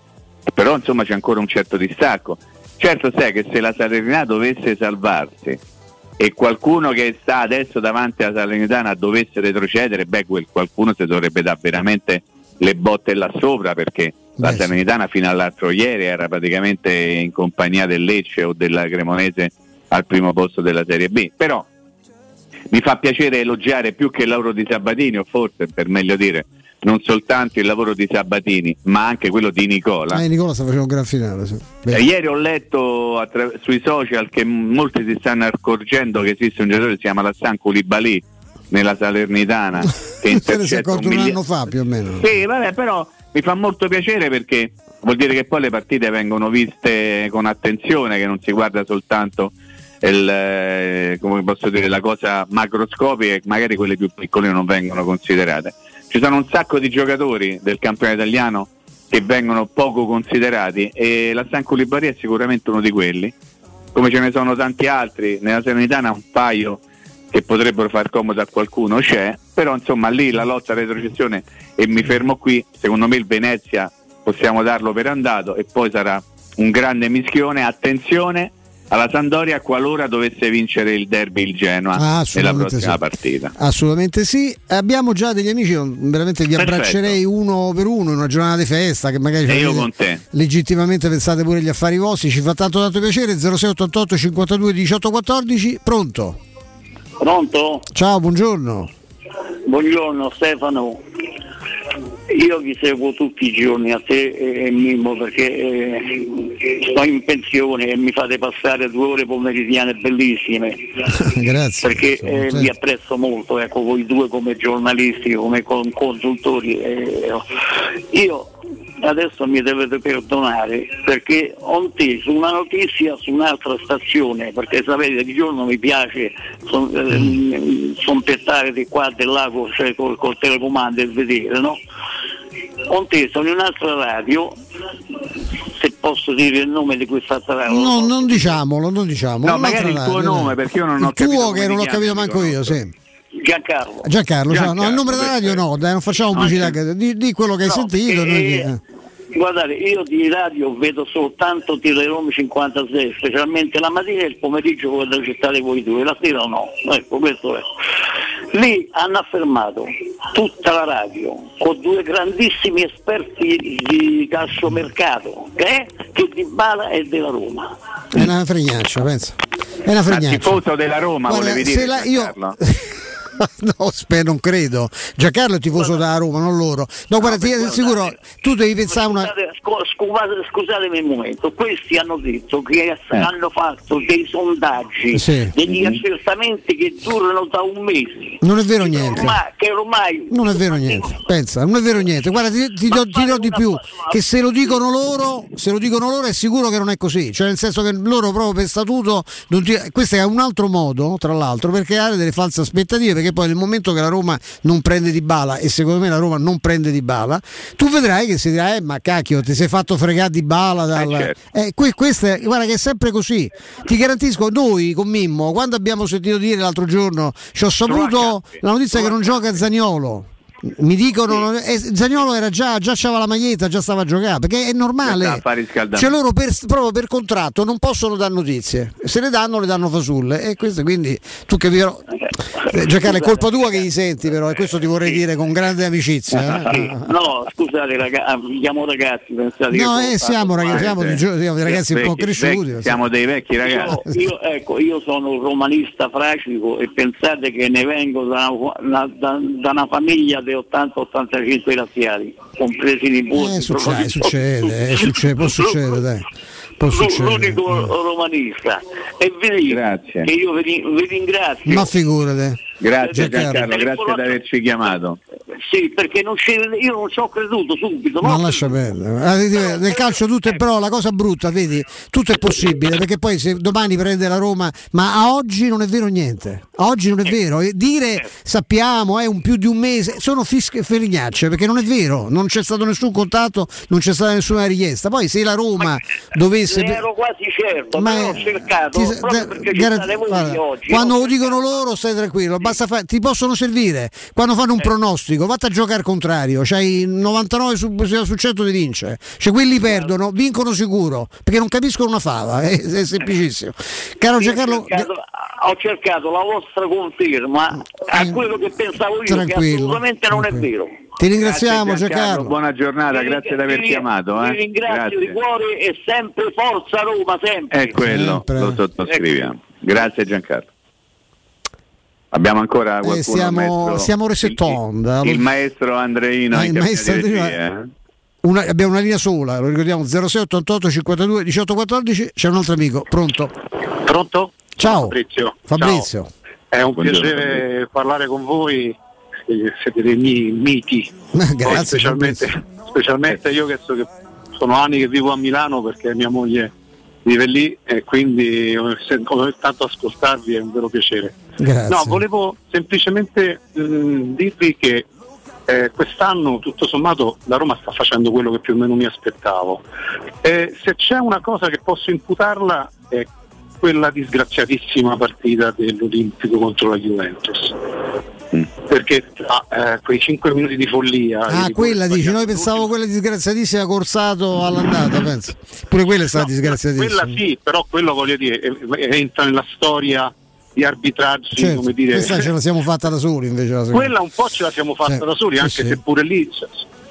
però insomma c'è ancora un certo distacco. Certo sai che se la Salernitana dovesse salvarsi e qualcuno che sta adesso davanti alla Salernitana dovesse retrocedere, beh quel qualcuno si dovrebbe dare veramente le botte là sopra perché la Salernitana fino all'altro ieri era praticamente in compagnia del Lecce o della Cremonese al primo posto della Serie B. Però mi fa piacere elogiare più che il lavoro di Sabatini, o forse per meglio dire, non soltanto il lavoro di Sabatini, ma anche quello di Nicola. Eh, Nicola sta facendo un gran finale. sì. Eh, ieri ho letto attra- sui social che m- molti si stanno accorgendo che esiste un giocatore che si chiama Lassan Koulibaly nella Salernitana che ne si è intercetta accorto un un anno fa più o meno. Sì, vabbè, però mi fa molto piacere perché vuol dire che poi le partite vengono viste con attenzione, che non si guarda soltanto il, eh, come posso dire, la cosa macroscopica e magari quelle più piccole non vengono considerate. Ci sono un sacco di giocatori del campionato italiano che vengono poco considerati e la San Koulibaly è sicuramente uno di quelli, come ce ne sono tanti altri, nella Serenitana un paio che potrebbero far comodo a qualcuno c'è, però insomma lì la lotta alla retrocessione e mi fermo qui, secondo me il Venezia possiamo darlo per andato e poi sarà un grande mischione, attenzione alla Sandoria qualora dovesse vincere il derby il Genoa Ah, nella prossima sì. partita. Assolutamente sì. Abbiamo già degli amici, veramente vi Perfetto. abbraccerei uno per uno in una giornata di festa che magari E io con te. legittimamente pensate pure agli affari vostri, ci fa tanto tanto piacere. 0688 52 18 14, pronto? Pronto? Ciao, buongiorno. Buongiorno Stefano. Io vi seguo tutti i giorni a te e e Mimmo perché eh, sto in pensione e mi fate passare due ore pomeridiane bellissime Grazie. perché eh, vi apprezzo molto, ecco, voi due come giornalisti, come con- consultori. eh, io adesso mi dovete perdonare perché ho inteso una notizia su un'altra stazione, perché sapete di giorno mi piace son, eh, sompettare di qua e di là col, cioè, col, col telecomando e vedere, no? Ho inteso in un'altra radio, se posso dire il nome di questa radio, No, non diciamolo, non diciamo. No, magari il tuo radio, nome, perché io non il ho capito tuo che non chiami, capito manco io, sì. Giancarlo. Giancarlo, ciao. no, il Giancarlo, numero della radio no, dai, non facciamo pubblicità, sì. che- di, di quello che hai No, sentito. noi ti- eh, eh. Guardate, io di radio vedo soltanto Telerome 56, specialmente la mattina e il pomeriggio quando recitare voi due, la sera no. Ecco, questo è. Lì hanno affermato tutta la radio con due grandissimi esperti di calciomercato, che è che di Bala e della Roma. È una fregnaccia, pensa. È una fregnaccia. tifoso della Roma Guarda, volevi se dire la- io- Giancarlo? no, spero, non credo. Giancarlo è tifoso da Roma, non loro. No, guarda, ti assicuro, tu devi pensare a una. Scusate, scu- scusate- scusatemi un momento, questi hanno detto che hanno fatto dei sondaggi, Sì. degli accertamenti che durano da un mese. Non è vero niente. Ormai, che ormai Non è vero niente, pensa, non è vero niente. Guarda, ti, ti do, ti do di più, che se lo dicono loro, se lo dicono loro è sicuro che non è così. Cioè nel senso che loro proprio per statuto, ti- questo è un altro modo, tra l'altro, per creare delle false aspettative, perché poi nel momento che la Roma non prende di bala e secondo me la Roma non prende di bala, tu vedrai che si dirà eh ma cacchio ti sei fatto fregare di bala dal... certo. Eh, que- questo è, guarda che è sempre così. Ti garantisco, noi con Mimmo, quando abbiamo sentito dire l'altro giorno, ci ho saputo la notizia che non gioca Zagnolo. Mi dicono, eh, Zagnolo era già, già c'aveva la maglietta, già stava a giocare, perché è normale. Cioè loro per, proprio per contratto non possono dare notizie, se le danno le danno fasulle e questo quindi tu che però eh, Giancarlo è colpa tua che li senti però e questo ti vorrei dire con grande amicizia. eh. No, scusate, raga- mi chiamo ragazzi, pensate No, che eh, siamo ragazzi, siamo, di gio- siamo dei ragazzi un po' Vecchi- cresciuti. vecchi- siamo dei vecchi ragazzi. Io, io- ecco, io sono un romanista fracico e pensate che ne vengo da una, da- da una famiglia di 80-85 razziali, compresi i nipoti. Eh, succede, succede, eh, succede, può succedere, dai. Può succedere. L'unico romanista. E vi dico Grazie. che io vi, vi ringrazio. Ma figurate. Grazie Giancarlo. Grazie di averci chiamato. Sì, perché non ci- io non ci ho creduto subito. Ma no? lascia perdere. Ah, Nel calcio tutto è però la cosa brutta, vedi, tutto è possibile, perché poi se domani prende la Roma, ma a oggi non è vero niente. A oggi non è vero. E dire sappiamo è un più di un mese, sono fische ferignacce, perché non è vero, non c'è stato nessun contatto, non c'è stata nessuna richiesta. Poi se la Roma dovesse Ne ero quasi certo, Ma però ho cercato ti- proprio perché guarda, oggi. quando lo dicono loro stai tranquillo, basta fa- ti possono servire. Quando fanno un Eh. pronostico, vatti a giocare al contrario, c'hai il 99 su, su 100 di vince. Cioè quelli perdono, vincono sicuro, perché non capiscono una fava, è, è semplicissimo. Caro Giancarlo, ho, cercato, ho cercato la vostra conferma a quello che pensavo io, che Tranquillo, assolutamente non è vero. ti ringraziamo Giancarlo. Buona giornata, grazie di aver chiamato. Eh. ringrazio di Grazie. cuore e sempre forza Roma, sempre. È quello, Sempre. lo sottoscriviamo. Grazie Giancarlo. Abbiamo ancora qualcuno Eh, siamo, maestro- siamo resettonda. il, il maestro Andreino Ah, il maestro Andreino- eh. Una- abbiamo una linea sola, lo ricordiamo 06 88 52 18 14. C'è un altro amico, pronto? Pronto? Ciao Fabrizio. Fabrizio. Ciao. È un Buongiorno, piacere parlare con voi, eh, siete dei miei miti. Poi Grazie. specialmente, specialmente io che, so che sono anni che vivo a Milano perché mia moglie vive lì e quindi eh, come tanto ascoltarvi è un vero piacere. Grazie. No, volevo semplicemente mh, dirvi che eh, quest'anno tutto sommato la Roma sta facendo quello che più o meno mi aspettavo. Eh, se c'è una cosa che posso imputarla è quella disgraziatissima partita dell'Olimpico contro la Juventus. Perché tra eh, quei 5 minuti di follia Ah, quella dici, noi pensavo quella disgraziatissima Corsato all'andata, penso. Pure quella è stata disgraziatissima. quella sì, però quello voglio dire eh, eh, entra nella storia di arbitraggi, Certo, come dire, questa ce la siamo fatta da soli invece. Quella un po' ce la siamo fatta Sì, da soli, sì, anche sì. se pure lì, cioè,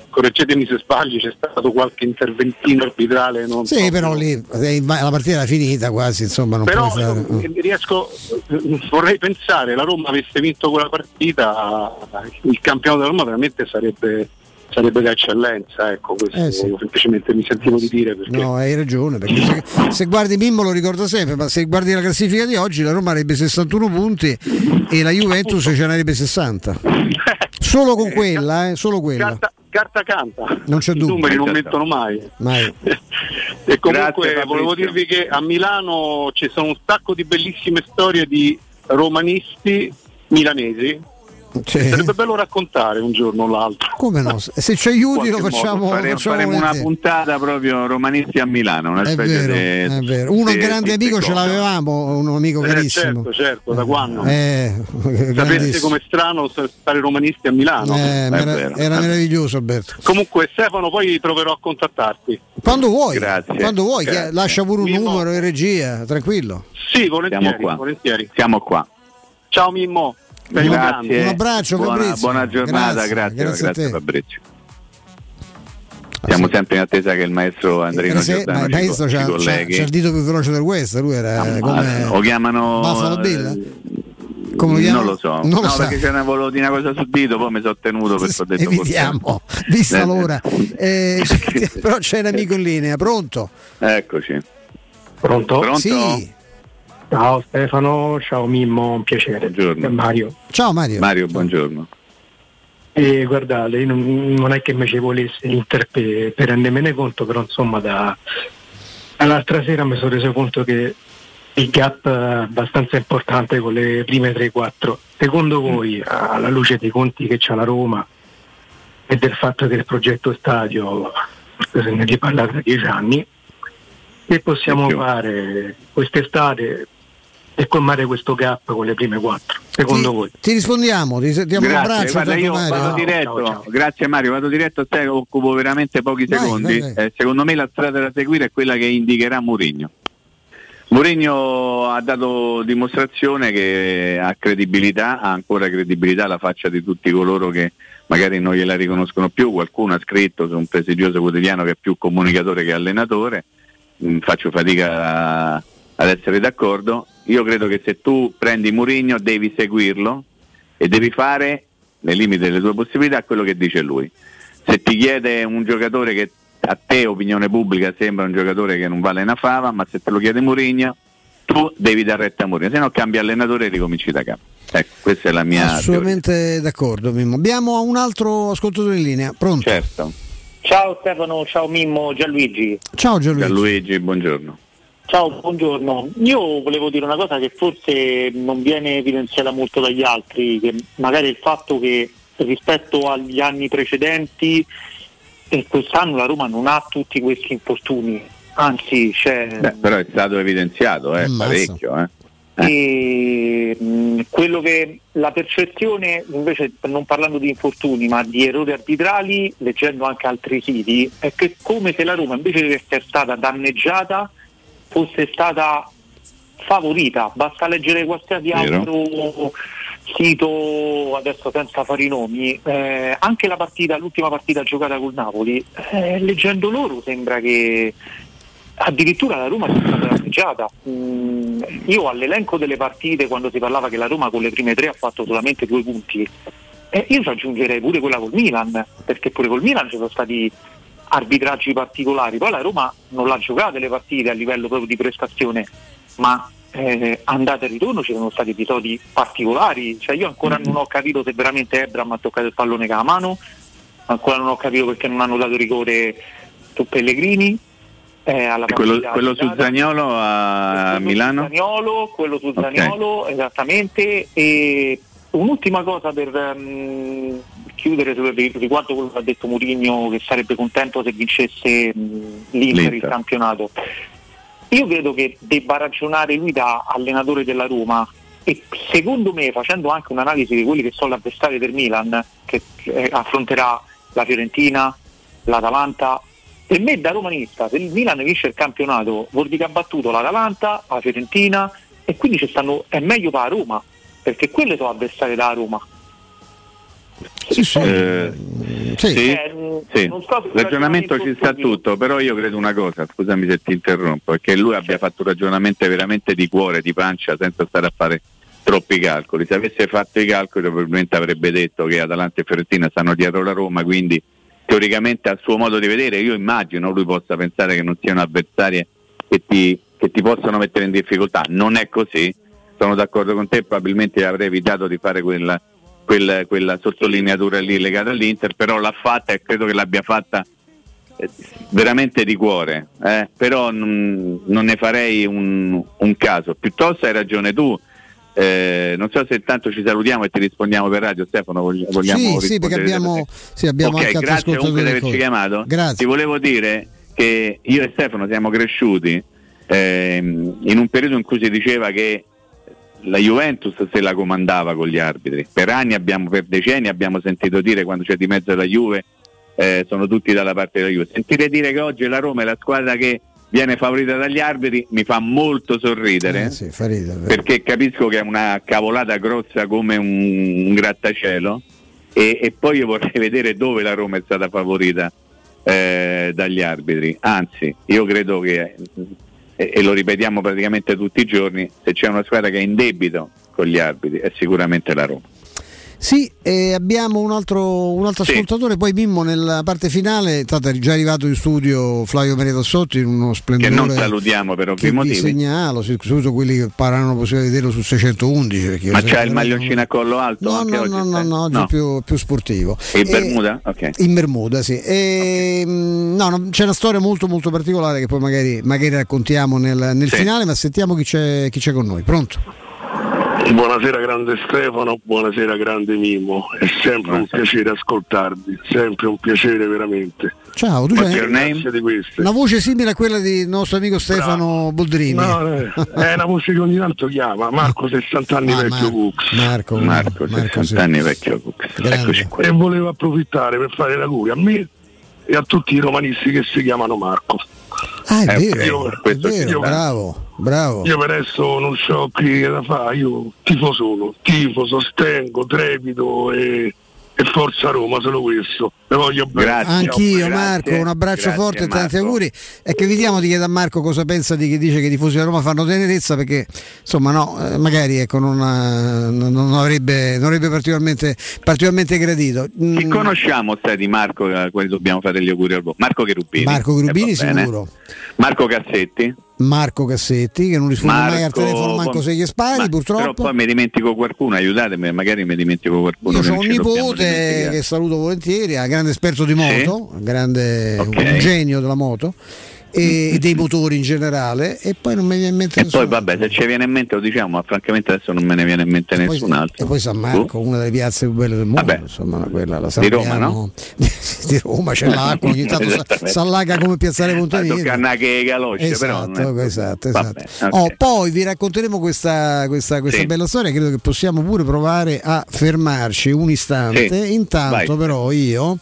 correggetemi se sbaglio, c'è stato qualche interventino arbitrale. Non Sì, so. però lì eh, la partita era finita quasi, insomma, non Però fare. eh, riesco, eh, vorrei pensare la Roma avesse vinto quella partita, il campionato della Roma veramente sarebbe, sarebbe d'eccellenza, ecco, questo Eh, sì. semplicemente mi sentivo di dire perché No, hai ragione, perché se, se guardi Mimmo lo ricorda sempre, ma se guardi la classifica di oggi la Roma avrebbe 61 punti e la Juventus ce ne avrebbe 60. Solo con quella, eh, solo quella. carta, carta canta, Non c'è i dubbio. numeri non mentono mai. Mai. E comunque Grazie, volevo dirvi che a Milano ci sono un sacco di bellissime storie di romanisti milanesi. Sì. Sarebbe bello raccontare un giorno o l'altro. Come no? Se ci aiuti lo facciamo, modo. Faremo, facciamo faremo una puntata proprio romanisti a Milano, una È vero, di- è vero. Uno grande amico ce l'avevamo, un amico Eh, carissimo. certo, certo, da quando? Eh, Sapete grandissimo. com'è strano stare romanisti a Milano? Eh, mera- era meraviglioso Alberto. Comunque Stefano poi proverò a contattarti. Quando vuoi, Grazie, quando vuoi, grazie. lascia pure un numero in regia, tranquillo. Sì, volentieri, Siamo qua. volentieri. Siamo qua. Ciao Mimmo. Grande. Grazie. Un abbraccio, buona, Fabrizio. buona giornata, Grazie, grazie, grazie grazie. Fabrizio. Siamo sempre in attesa che il maestro Andrino Eh, se- Giordano ma il ci, maestro ci c'ha, c'ha- il dito più veloce del West, lui era Ah, come lo chiamano Buffalo Bill? eh, Come lo chiama? Non lo so, Non lo no, sa. perché ce ne volevo dire una cosa sul dito, poi mi sono tenuto perché ho detto Evitiamo, forse- vista Eh, l'ora. Eh, però c'è un amico in linea, pronto? Eccoci. Pronto? Pronto? Sì. Ciao Stefano, ciao Mimmo, un piacere. Buongiorno. Mario. Ciao Mario. Mario, buongiorno. E guardate, non, non è che mi ci volesse l'Inter per, per rendermene conto, però insomma da, dall'altra sera mi sono reso conto che il gap eh, abbastanza importante con le prime 3-4. Secondo voi, alla luce dei conti che c'ha la Roma e del fatto che il progetto stadio, forse se ne è parlato da dieci anni, che possiamo fare quest'estate per colmare questo gap con le prime 4? Secondo voi? Ti rispondiamo, ti diamo un Grazie, abbraccio. guarda, io Mario. vado diretto, grazie Mario, vado diretto a te, occupo veramente pochi Vai, secondi. vai, vai. Eh, secondo me la strada da seguire è quella che indicherà Mourinho. Mourinho ha dato dimostrazione che ha credibilità, ha ancora credibilità alla faccia di tutti coloro che magari non gliela riconoscono più, qualcuno ha scritto su un prestigioso quotidiano che è più comunicatore che allenatore, Mm, faccio fatica ad essere d'accordo, io credo che se tu prendi Mourinho devi seguirlo e devi fare, nei limiti delle tue possibilità, quello che dice lui. Se ti chiede un giocatore che a te, opinione pubblica, sembra un giocatore che non vale una fava, ma se te lo chiede Mourinho, tu devi dare retta a Mourinho, se no cambi allenatore e ricominci da capo. Ecco, questa è la mia teoria. Assolutamente d'accordo, Mimmo. Abbiamo un altro ascoltatore in linea. Pronto? Certo. Ciao Stefano, ciao Mimmo, Gianluigi. Ciao Gianluigi. Gianluigi, buongiorno. Ciao, buongiorno. Io volevo dire una cosa che forse non viene evidenziata molto dagli altri, che magari il fatto che rispetto agli anni precedenti eh, quest'anno la Roma non ha tutti questi infortuni, anzi c'è... Beh, però è stato evidenziato eh, parecchio. Eh. E mh, quello che la percezione, invece non parlando di infortuni, ma di errori arbitrali, leggendo anche altri siti, è che come se la Roma invece di essere stata danneggiata fosse stata favorita. Basta leggere qualsiasi altro sito, adesso senza fare i nomi, eh, anche la partita, l'ultima partita giocata col Napoli, eh, leggendo loro sembra che addirittura la Roma sia stata danneggiata. Mm, io all'elenco delle partite, quando si parlava che la Roma con le prime tre ha fatto solamente due punti, eh, io ci aggiungerei pure quella col Milan, perché pure col Milan ci sono stati arbitraggi particolari. Poi la Roma non l'ha giocate le partite a livello proprio di prestazione, ma eh, andata e ritorno ci sono stati episodi particolari. Cioè, io ancora non ho capito se veramente Ebram ha toccato il pallone con la mano, ancora non ho capito perché non hanno dato rigore su Pellegrini. eh, alla Quello, quello su giocata. Zagnolo a Milano? Zaniolo, quello su Ok. Zaniolo, esattamente. E un'ultima cosa per ehm, chiudere riguardo quello che ha detto Mourinho che sarebbe contento se vincesse l'Inter, il campionato. Io credo che debba ragionare lui da allenatore della Roma e secondo me facendo anche un'analisi di quelli che sono l'avversario del Milan che eh, affronterà la Fiorentina, l'Atalanta per me da romanista se il Milan vince il campionato vuol dire che ha battuto l'Atalanta, la Fiorentina e quindi ci stanno, è meglio per la Roma perché quelle sono avversarie della Roma Sì, sì. Eh, sì, Eh, sì. non so se Il ragionamento ci sta tutto, però io credo una cosa, scusami se ti interrompo, è che lui abbia fatto un ragionamento veramente di cuore, di pancia, senza stare a fare troppi calcoli. Se avesse fatto i calcoli probabilmente avrebbe detto che Atalanta e Fiorentina stanno dietro la Roma, quindi teoricamente al suo modo di vedere io immagino lui possa pensare che non siano avversarie che ti, che ti possano mettere in difficoltà. Non è così, sono d'accordo con te, probabilmente avrei evitato di fare quella, quella, quella sottolineatura lì legata all'Inter, però l'ha fatta e credo che l'abbia fatta eh, veramente di cuore, eh, però non, non ne farei un, un caso. Piuttosto hai ragione tu. eh, non so se tanto ci salutiamo e ti rispondiamo per radio Stefano vogli- vogliamo Sì, sì, perché abbiamo, sì, abbiamo Ok, anche grazie comunque di averci chiamato. Grazie. Ti volevo dire che io e Stefano siamo cresciuti ehm, in un periodo in cui si diceva che la Juventus se la comandava con gli arbitri. Per anni abbiamo, per decenni abbiamo sentito dire quando c'è di mezzo la Juve eh, sono tutti dalla parte della Juve. Sentire dire che oggi la Roma è la squadra che viene favorita dagli arbitri mi fa molto sorridere Eh, sì, fa ridere, perché capisco che è una cavolata grossa come un, un grattacielo e, e poi io vorrei vedere dove la Roma è stata favorita eh, dagli arbitri. Anzi, io credo che, e, e lo ripetiamo praticamente tutti i giorni, se c'è una squadra che è in debito con gli arbitri è sicuramente la Roma. Sì, e abbiamo un altro, un altro Sì. ascoltatore, poi Mimmo nella parte finale, tanto è già arrivato in studio Flavio Maria Tassotti in uno Che splendore non salutiamo per ovvi che vi motivi. segnalo, soprattutto quelli che paranno possibilità di vederlo su 611. perché io Ma c'ha il maglioncino a collo alto No, no, oggi? no, no, no, oggi è più, più sportivo. E in Bermuda? Ok. In Bermuda, sì. E, mh, no, no, c'è una storia molto molto particolare che poi magari, magari raccontiamo nel, nel Sì. finale, ma sentiamo chi c'è, chi c'è con noi. Pronto? Buonasera grande Stefano, buonasera grande Mimo, è sempre un piacere ascoltarvi, sempre un piacere veramente. Ciao, tu c'hai queste. una voce simile a quella di nostro amico Stefano Boldrini. No, eh, è una voce che ogni tanto chiama, Marco 60 anni Ah, vecchio Cux. Marco, Marco, Marco, 60 anni vecchio Cux. Eccoci qua. E volevo approfittare per fare l'auguri a me e a tutti i romanisti che si chiamano Marco. Ah, è Eh, vero, è vero, bravo, bravo. Io per adesso non so che da fare, io tifo solo, tifo, sostengo, trepido e, e forza Roma, solo questo. Le voglio bene. Anch'io Marco, un abbraccio forte e tanti auguri. E che evitiamo di chiedere a Marco cosa pensa di chi dice che i tifosi di Roma fanno tenerezza perché insomma no, eh, magari ecco, non, eh, non- non avrebbe, non avrebbe particolarmente, particolarmente gradito. Mm, Chi conosciamo stai di Marco a cui dobbiamo fare gli auguri al? Marco Cherubini. Marco Cherubini Eh, sicuro. Marco Cassetti. Marco Cassetti che non risponde mai al telefono manco se gli spari Ma- purtroppo. Però poi mi dimentico qualcuno, aiutatemi, magari mi dimentico qualcuno. Io ho un nipote che saluto volentieri, è un grande esperto di moto, un grande Ok. un genio della moto e dei motori in generale e poi non mi viene in mente E nessuno. poi vabbè, se ci viene in mente lo diciamo, ma francamente adesso non me ne viene in mente Poi- nessun altro. E poi San Marco, una delle piazze più belle del mondo, Vabbè. insomma, quella la Di Roma, no? di Roma c'è l'acqua, ogni tanto Esattamente. s'allaga come piazzare Ma Montanini. tocca andare che galosce, però. Esatto, è- esatto, esatto. Vabbè, ok. Oh, poi vi racconteremo questa, questa- questa Sì. bella storia, credo che possiamo pure provare a fermarci un istante. Sì. Intanto Vai. però io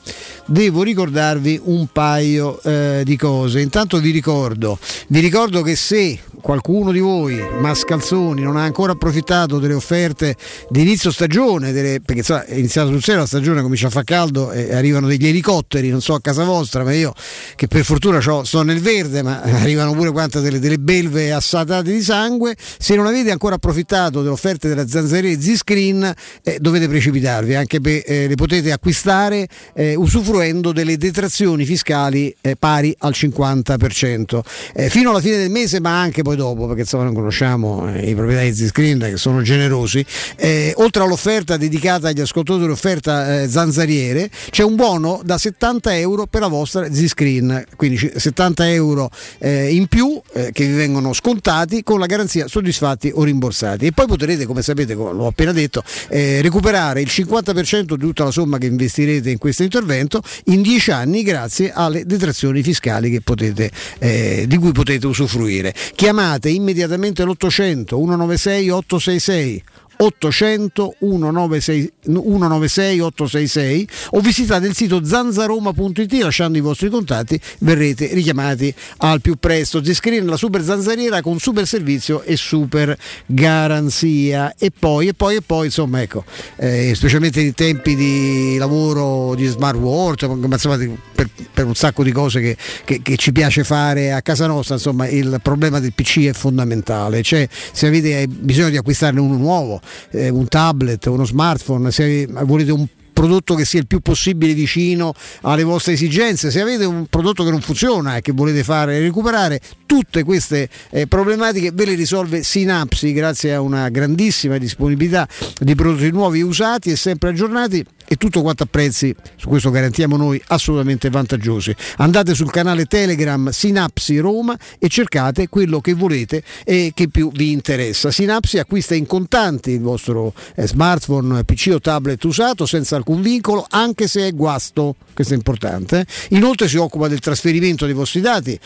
devo ricordarvi un paio eh, di cose. Intanto vi ricordo, vi ricordo che se qualcuno di voi, mascalzoni, non ha ancora approfittato delle offerte di inizio stagione, delle- perché insomma, è iniziata sul serio la stagione, comincia a far caldo e arrivano degli elicotteri, non so a casa vostra, ma io che per fortuna sto nel verde, ma arrivano pure quante delle, delle belve assatate di sangue, se non avete ancora approfittato delle offerte della zanzariera Z-Screen eh, dovete precipitarvi, anche perché eh, le potete acquistare eh, usufruendo delle detrazioni fiscali eh, pari al 50%. Eh, fino alla fine del mese, ma anche poi dopo, perché insomma non conosciamo eh, i proprietari di Z-Screen che sono generosi. Eh, oltre all'offerta dedicata agli ascoltatori, offerta eh, zanzariere, c'è un buono da 70 euro per la vostra Z-Screen, quindi c- 70 euro eh, in più eh, che vi vengono scontati con la garanzia soddisfatti o rimborsati. E poi potrete, come sapete, l'ho appena detto, eh, recuperare il 50% di tutta la somma che investirete in questo intervento in 10 anni grazie alle detrazioni fiscali potete, di cui potete usufruire. Chiamate immediatamente l'800 196 866 800 196, 196 866 o visitate il sito zanzaroma.it lasciando i vostri contatti verrete richiamati al più presto. Ziscreen la super zanzariera con super servizio e super garanzia. E poi e poi e poi insomma ecco eh, specialmente in tempi di lavoro di smart work ma insomma, per, per un sacco di cose che, che- che ci piace fare a casa nostra insomma il problema del PC è fondamentale cioè se avete bisogno di acquistarne uno nuovo eh, un tablet uno smartphone se volete un prodotto che sia il più possibile vicino alle vostre esigenze. Se avete un prodotto che non funziona e che volete fare recuperare, tutte queste eh, problematiche ve le risolve Synapsi grazie a una grandissima disponibilità di prodotti nuovi usati e sempre aggiornati e tutto quanto a prezzi, su questo garantiamo noi, assolutamente vantaggiosi. Andate sul canale Telegram Sinapsi Roma e cercate quello che volete e che più vi interessa. Sinapsi acquista in contanti il vostro eh, smartphone, PC o tablet usato senza alcun vincolo, anche se è guasto, questo è importante. eh. Inoltre si occupa del trasferimento dei vostri dati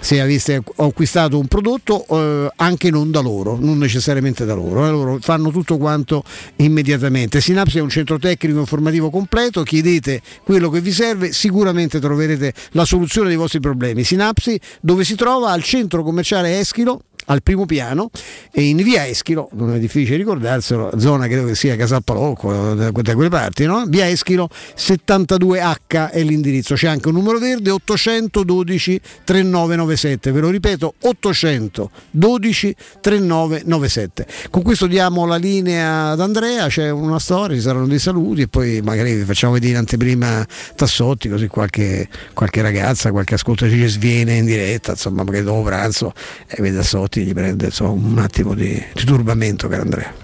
se aveste acquistato un prodotto eh, anche non da loro, non necessariamente da loro, eh, loro fanno tutto quanto immediatamente. Sinapsi è un centro tecnico informativo completo, chiedete quello che vi serve, sicuramente troverete la soluzione dei vostri problemi. Sinapsi dove si trova al centro commerciale Eschilo al primo piano e in via Eschilo, non è difficile ricordarselo, zona credo che sia Casappalocco, da, da quelle parti, no? via Eschilo 72H è l'indirizzo, c'è anche un numero verde 812 3997, ve lo ripeto 812 3997. Con questo diamo la linea ad Andrea, c'è una storia, ci saranno dei saluti e poi magari vi facciamo vedere in anteprima Tassotti, così qualche, qualche ragazza, qualche ascoltatrice sviene in diretta, insomma magari dopo pranzo e vede Tassotti gli prende insomma, un attimo di, di turbamento, caro Andrea.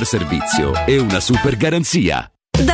servizio e una super garanzia. Da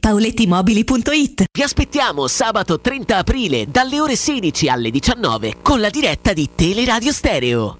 paolettimobili.it. Vi aspettiamo sabato 30 aprile dalle ore 16 alle 19 con la diretta di Teleradio Stereo.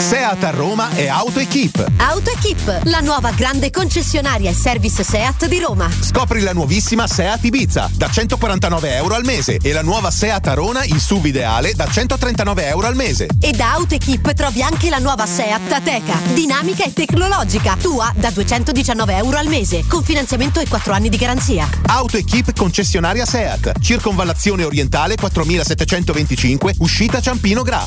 Seat a Roma e AutoEquip. AutoEquip, la nuova grande concessionaria e service Seat di Roma. Scopri la nuovissima Seat Ibiza da 149 euro al mese e la nuova Seat Arona in SUV ideale da 139 euro al mese. E da AutoEquip trovi anche la nuova Seat Ateca, dinamica e tecnologica, tua da 219 euro al mese, con finanziamento e 4 anni di garanzia. AutoEquip concessionaria Seat, circonvallazione orientale 4725, uscita Ciampino Gra.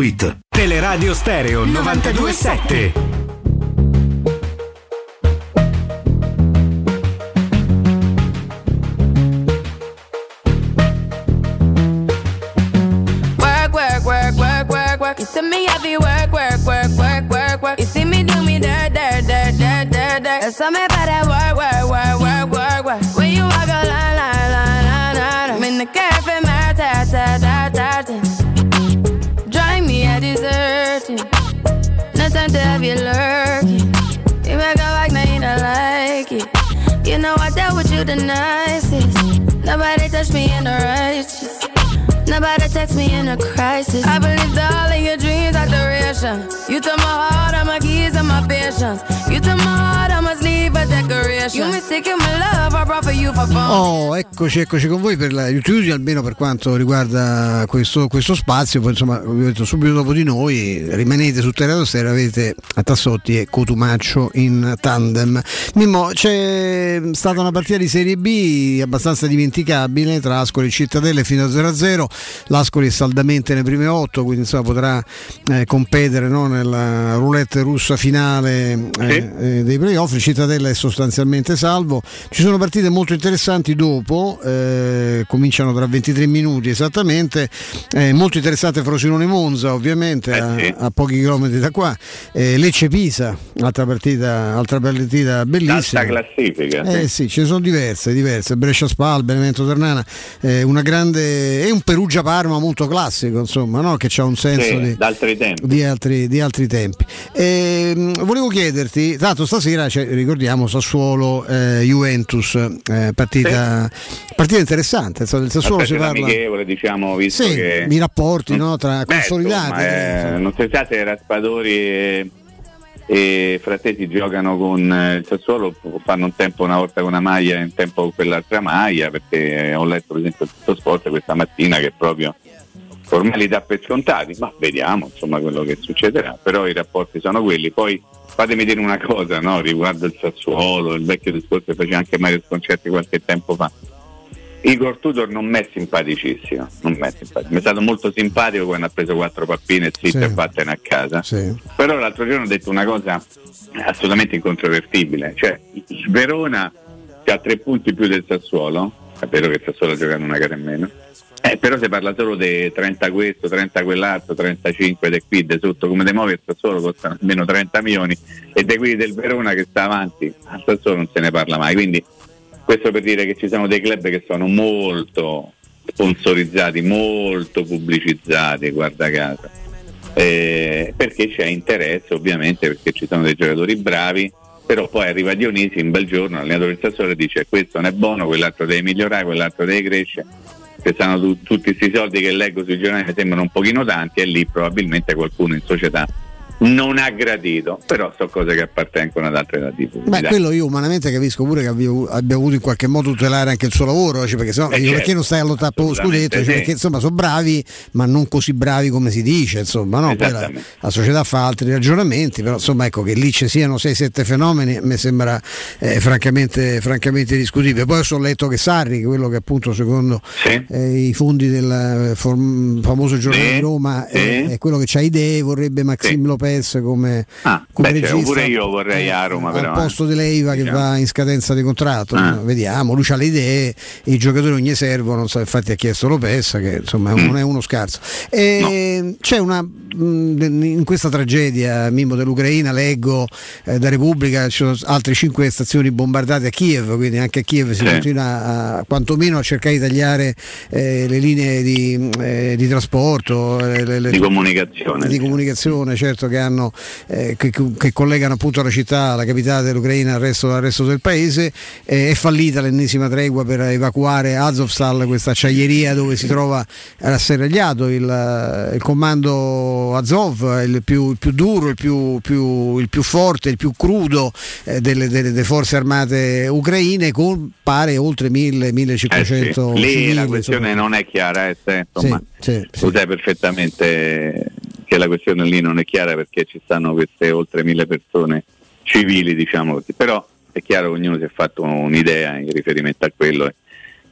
Teleradio Stereo 927. Work, work, work, work, work, work. You see me heavy work, work, work, work, work, work. You see me do me dirt, dirt, dirt, dirt, dirt, dirt. That's me have you lurking. You make a like, now you don't like it. You know I dealt with you the nicest. Nobody touched me in the righteous. Nobody text me in a crisis. I believed all of your dreams are duration. You took my heart, all my keys, and my patience. You took my heart, I must leave a decoration. You mistaken my love, I brought for you for fun. Oh, eccoci, eccoci con voi per la YouTube, almeno per quanto riguarda questo, questo spazio. Poi insomma, vi detto subito dopo di noi, rimanete su Terra Stera, avete a Tassotti e Cotumaccio in tandem. Mimmo, c'è stata una partita di Serie B abbastanza dimenticabile tra Ascoli e Cittadelle fino a 0-0. L'Ascoli è saldamente nelle prime otto, quindi insomma, potrà eh, competere no, nella roulette russa finale eh, eh, dei playoff. Cittadella è sostanzialmente salvo. Ci sono partite molto interessanti dopo, eh, cominciano tra 23 minuti esattamente. Eh, molto interessante Frosinone Monza, ovviamente, a, a pochi chilometri da qua. Lecce Pisa, altra partita, altra partita bellissima. Alta classifica. Eh sì, ce ne sono diverse, diverse. Brescia Spal, Benevento Ternana, eh, una grande. è un Perugia Parma molto classico, insomma, no? che ha un senso Sì, di, tempi. di altri, di altri tempi. Ehm, volevo chiederti, tanto stasera c'è, ricordiamo Sassuolo eh, Juventus, eh, partita, partita interessante. del Sassuolo si parla. amichevole, diciamo, visto Sì, che i rapporti no, tra Beh, consolidati. insomma, eh, non si sa se Raspadori e, Frattesi giocano con eh, il Sassuolo, fanno un tempo una volta con una maglia e un tempo con quell'altra maglia, perché ho letto per esempio tutto sport questa mattina che proprio ormai dà per scontati, ma vediamo insomma quello che succederà, però i rapporti sono quelli. Poi fatemi dire una cosa no, riguardo il Sassuolo, il vecchio discorso che faceva anche Mario Sconcerti qualche tempo fa. Igor Tudor non mi è simpaticissimo, non m'è simpatico. mi è stato molto simpatico quando ha preso quattro pappine zitte Sì. e vattene a casa. Sì. Però l'altro giorno ho detto una cosa assolutamente incontrovertibile, cioè il Verona che ha tre punti più del Sassuolo è vero che sta solo giocando una gara in meno. Eh, però si parla solo di 30 questo, 30 quell'altro, 35 De qui, de sotto come De Movi, il solo costano almeno 30 milioni e De qui del Verona che sta avanti, al solo non se ne parla mai. Quindi questo per dire che ci sono dei club che sono molto sponsorizzati, molto pubblicizzati, guarda caso. Eh, perché c'è interesse ovviamente, perché ci sono dei giocatori bravi, però poi arriva Dionisi un bel giorno, l'allenatore del Sassuolo dice questo non è buono, quell'altro deve migliorare, quell'altro deve crescere che stanno tu, tutti questi soldi che leggo sui giornali sembrano un pochino tanti e lì probabilmente qualcuno in società non ha gradito, però sono cose che appartengono ad altre latitudini. Beh, quello io umanamente capisco pure che abbia, abbia voluto in qualche modo tutelare anche il suo lavoro, cioè perché, sennò, eh certo, perché non stai a lottare per lo scudetto, cioè sì. perché insomma sono bravi, ma non così bravi come si dice, insomma, no? Poi la, la, società fa altri ragionamenti, però insomma ecco che lì ci siano 6-7 fenomeni mi sembra eh, francamente, francamente, discutibile. Poi ho letto che Sarri, quello che appunto secondo sì. eh, i fondi del form, famoso giornale sì. di Roma è quello che ha idee, vorrebbe Maxim Lopez Lopez come, ah, come beh, regista. Cioè, pure io vorrei a Roma al posto di Leiva diciamo. che va in scadenza di contratto. Ah. Vediamo, lui ha le idee, i giocatori non gli servono, so, infatti ha chiesto Lopez che insomma mm. non è uno scarso. E no. C'è una in questa tragedia Mimmo dell'Ucraina leggo eh, da Repubblica ci sono altre cinque stazioni bombardate a Kiev quindi anche a Kiev si sì. continua a, quantomeno a cercare di tagliare eh, le linee di, eh, di trasporto le, le, di comunicazione di comunicazione certo che hanno, eh, che, che, collegano appunto la città, la capitale dell'Ucraina al resto, al resto del paese. Eh, è fallita l'ennesima tregua per evacuare Azovstal, questa acciaieria dove si trova rasserragliato il, il comando Azov, il più, il più duro, il più, più, il più, forte, il più crudo eh, delle, delle, delle, forze armate ucraine con pare oltre 1000-1500 eh sì. Lì civili, la questione insomma. non è chiara, eh, insomma, sì, sì, lo sai perfettamente che la questione lì non è chiara perché ci stanno queste oltre mille persone civili, diciamo così, però è chiaro che ognuno si è fatto un'idea in riferimento a quello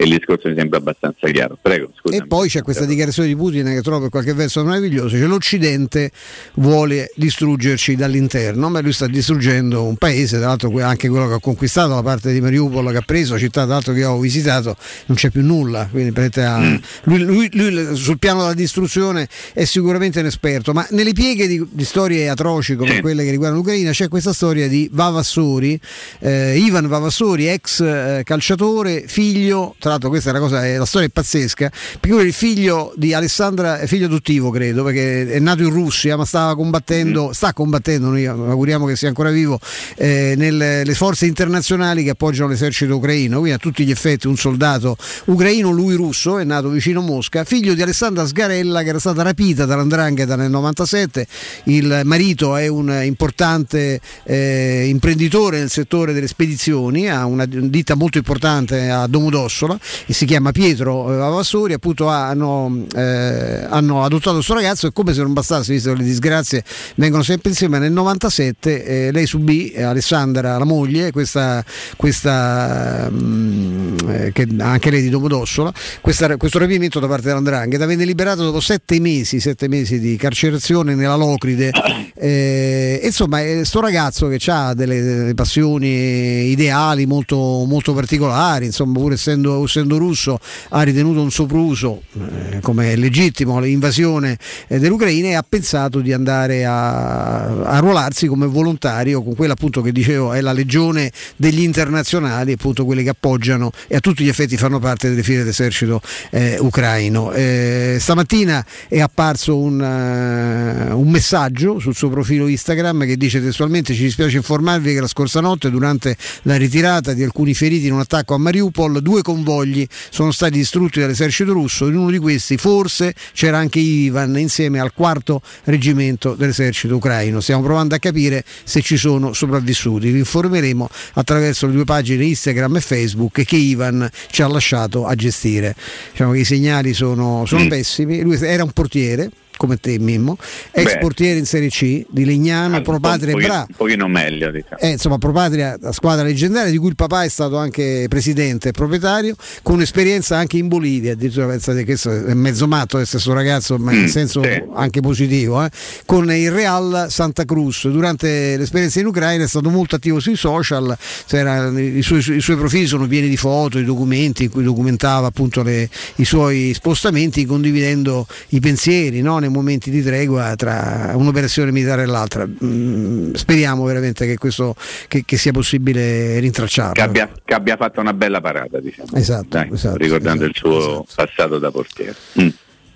e il discorso mi sembra abbastanza chiaro. Prego, scusami. E poi c'è questa dichiarazione di Putin che trovo per qualche verso meraviglioso, cioè l'Occidente vuole distruggerci dall'interno, ma lui sta distruggendo un paese, tra l'altro anche quello che ha conquistato la parte di Mariupol che ha preso, la città tra l'altro che ho visitato, non c'è più nulla, quindi mm. lui, lui, lui, sul piano della distruzione è sicuramente un esperto, ma nelle pieghe di, di storie atroci come sì. quelle che riguardano l'Ucraina c'è questa storia di Vavassori, eh, Ivan Vavassori, ex eh, calciatore, figlio tra tra l'altro questa è una cosa, la storia è pazzesca, perché lui è il figlio di Alessandra, figlio adottivo credo, perché è nato in Russia ma stava combattendo, mm-hmm. sta combattendo, noi auguriamo che sia ancora vivo, eh, nelle forze internazionali che appoggiano l'esercito ucraino, quindi a tutti gli effetti un soldato ucraino, lui russo, è nato vicino Mosca, figlio di Alessandra Sgarella che era stata rapita dall'Andrangheta nel 97, il marito è un importante eh, imprenditore nel settore delle spedizioni, ha una ditta molto importante a Domodossola e si chiama Pietro eh, Avassori, appunto hanno, eh, hanno adottato questo ragazzo e come se non bastasse, visto che le disgrazie vengono sempre insieme, nel 97 eh, lei subì, eh, Alessandra, la moglie, questa, questa mh, mm, eh, che anche lei di Domodossola, questa, questo rapimento da parte dell'Andrangheta, venne liberato dopo sette mesi, sette mesi di carcerazione nella Locride. Eh, insomma, questo ragazzo che ha delle, delle, passioni ideali molto, molto particolari, insomma, pur essendo essendo russo, ha ritenuto un sopruso, eh, come legittimo, l'invasione eh, dell'Ucraina e ha pensato di andare a, arruolarsi come volontario con quella appunto che dicevo è la legione degli internazionali, appunto quelli che appoggiano e a tutti gli effetti fanno parte delle file dell'esercito eh, ucraino. Eh, stamattina è apparso un, uh, un messaggio sul suo profilo Instagram che dice testualmente ci dispiace informarvi che la scorsa notte durante la ritirata di alcuni feriti in un attacco a Mariupol due convogli convogli sono stati distrutti dall'esercito russo, in uno di questi forse c'era anche Ivan insieme al quarto reggimento dell'esercito ucraino. Stiamo provando a capire se ci sono sopravvissuti. Vi informeremo attraverso le due pagine Instagram e Facebook che Ivan ci ha lasciato a gestire. Diciamo che i segnali sono, sono mm. pessimi. Lui era un portiere come te Mimmo, ex Beh. portiere in Serie C di Legnano, pro patria un e Bra. un pochino meglio, diciamo. Eh, insomma, pro patria, la squadra leggendaria di cui il papà è stato anche presidente e proprietario, con esperienza anche in Bolivia, addirittura pensate che è mezzo matto questo ragazzo, ma in Mm, senso sì. anche positivo, eh, con il Real Santa Cruz. Durante l'esperienza in Ucraina è stato molto attivo sui social, i, suoi, i suoi profili sono pieni di foto, di documenti in cui documentava appunto le- i suoi spostamenti condividendo i pensieri no, momenti di tregua tra un'operazione militare e l'altra. Mm, speriamo veramente che, questo, che, che sia possibile rintracciarlo. Che abbia, che abbia fatto una bella parata, diciamo. Esatto, Dai, esatto, ricordando il suo passato da portiere. Mm.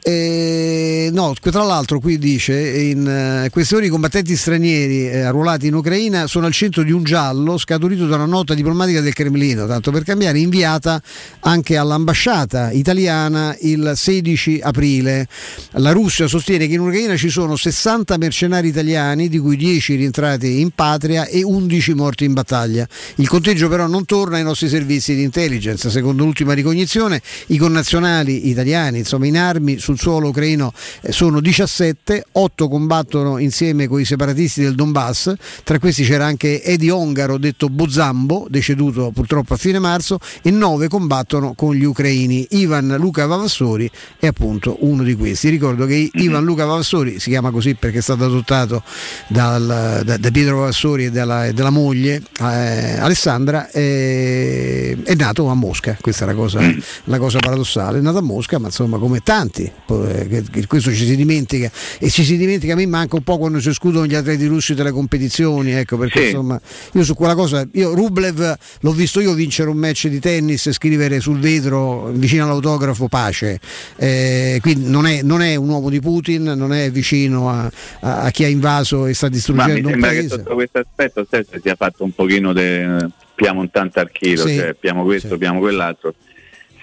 Eh, no, tra l'altro qui dice in eh, ore i combattenti stranieri eh, arruolati in Ucraina sono al centro di un giallo scaturito da una nota diplomatica del Cremlino, tanto per cambiare, inviata anche all'ambasciata italiana il 16 aprile. La Russia sostiene che in Ucraina ci sono 60 mercenari italiani, di cui 10 rientrati in patria e 11 morti in battaglia. Il conteggio però non torna ai nostri servizi di intelligence. Secondo l'ultima ricognizione, i connazionali italiani insomma, in armi sul suolo ucraino eh, sono 17, 8 combattono insieme con i separatisti del Donbass, tra questi c'era anche Edi Ongaro, detto Bozambo, deceduto purtroppo a fine marzo, e 9 combattono con gli ucraini. Ivan Luca Vavassori è appunto uno di questi. Ricordo che Ivan Luca Vavassori si chiama così perché è stato adottato dal- da, da Pietro Vavassori e dalla, dalla moglie eh, Alessandra, eh, è nato a Mosca, questa è la cosa, la cosa paradossale, è nato a Mosca, ma insomma come tanti, poi, eh, questo ci si dimentica e ci si dimentica, a me manca un po' quando si escludono gli atleti russi dalle competizioni, ecco perché Sì. insomma io su quella cosa, io Rublev l'ho visto io vincere un match di tennis e scrivere sul vetro vicino all'autografo pace, Eh, quindi non è, non è un uomo di Putin, non è vicino a, a- a chi ha invaso e sta Ma mi distruggendo sembra che sotto questo aspetto Sessa sia fatto un pochino de piamo un tanto al chilo, Sì, cioè piamo questo, piamo quell'altro,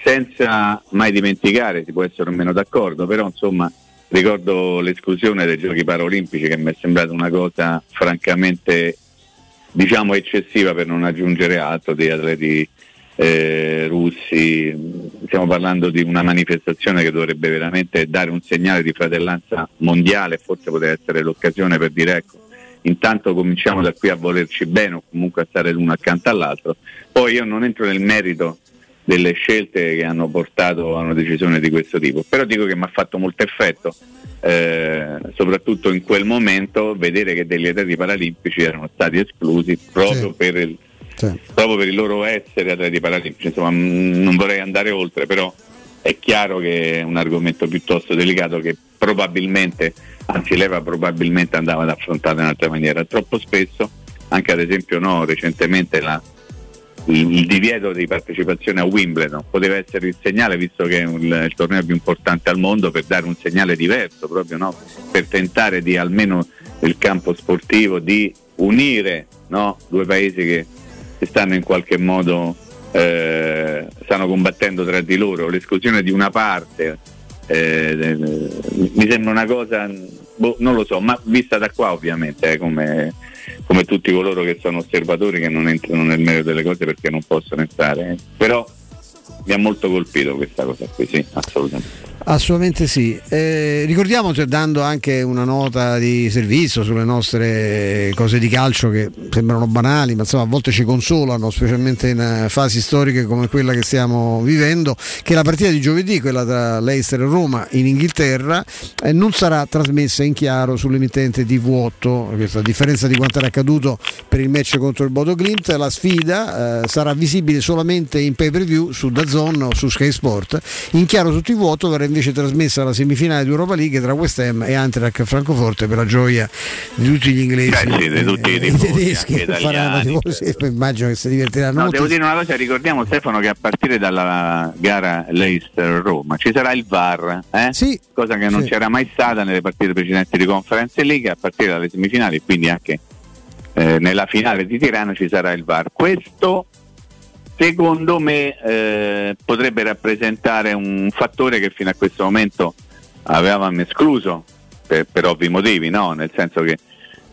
senza mai dimenticare, si può essere o meno d'accordo, però insomma ricordo l'esclusione dei giochi paraolimpici che mi è sembrata una cosa francamente diciamo eccessiva per non aggiungere altro di atleti eh, russi, stiamo parlando di una manifestazione che dovrebbe veramente dare un segnale di fratellanza mondiale, forse potrebbe essere l'occasione per dire ecco, intanto cominciamo da qui a volerci bene o comunque a stare l'uno accanto all'altro. Poi io non entro nel merito delle scelte che hanno portato a una decisione di questo tipo, però dico che mi ha fatto molto effetto, eh, soprattutto in quel momento, vedere che degli atleti paralimpici erano stati esclusi proprio, Sì. per, il, proprio per il loro essere atleti paralimpici. Insomma, mh, non vorrei andare oltre, però è chiaro che è un argomento piuttosto delicato che probabilmente, anzi l'EVA probabilmente andava ad affrontare in un'altra maniera. Troppo spesso, anche ad esempio no, recentemente la- il, divieto di partecipazione a Wimbledon poteva essere il segnale, visto che è un- il torneo più importante al mondo, per dare un segnale diverso, proprio no? per tentare di almeno nel campo sportivo di unire no? due paesi che stanno in qualche modo eh, stanno combattendo tra di loro, l'esclusione di una parte eh, mi sembra una cosa, boh, non lo so, ma vista da qua ovviamente, eh, come, come tutti coloro che sono osservatori che non entrano nel merito delle cose perché non possono entrare, eh. però mi ha molto colpito questa cosa qui, sì, assolutamente. Assolutamente sì. Eh, ricordiamo, cioè, dando anche una nota di servizio sulle nostre cose di calcio che sembrano banali, ma insomma a volte ci consolano, specialmente in eh, fasi storiche come quella che stiamo vivendo, che la partita di giovedì, quella tra Leicester e Roma in Inghilterra, eh, non sarà trasmessa in chiaro sull'emittente TV8, questa a differenza di quanto era accaduto per il match contro il Bodo Glimt, la sfida eh, sarà visibile solamente in pay per view su DAZN o su Sky Sport. In chiaro su TV8 verrà invece trasmessa la semifinale di Europa League tra West Ham e Eintracht Francoforte per la gioia di tutti gli inglesi Eh sì, di tutti i e tifosi, tedeschi che faranno tifosi, immagino che si divertiranno No, molto. devo dire una cosa, ricordiamo Stefano che a partire dalla gara Leicester-Roma ci sarà il VAR, eh? cosa che non sì. c'era mai stata nelle partite precedenti di Conference League, a partire dalle semifinali, quindi anche eh, nella finale di Tirano ci sarà il VAR. Questo secondo me eh, potrebbe rappresentare un fattore che fino a questo momento avevamo escluso per, per ovvi motivi, no? nel senso che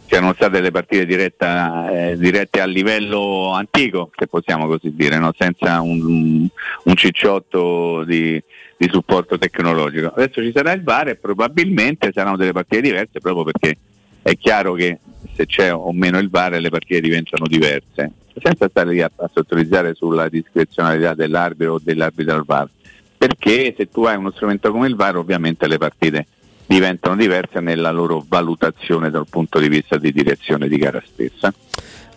c'erano state le partite diretta, eh, dirette a livello antico, se possiamo così dire, no? senza un, un cicciotto di, di, supporto tecnologico. Adesso ci sarà il VAR e probabilmente saranno delle partite diverse proprio perché è chiaro che se c'è o meno il VAR le partite diventano diverse, senza stare lì a, a sottolineare sulla discrezionalità dell'arbitro o dell'arbitro al VAR, perché se tu hai uno strumento come il VAR ovviamente le partite diventano diverse nella loro valutazione dal punto di vista di direzione di gara stessa.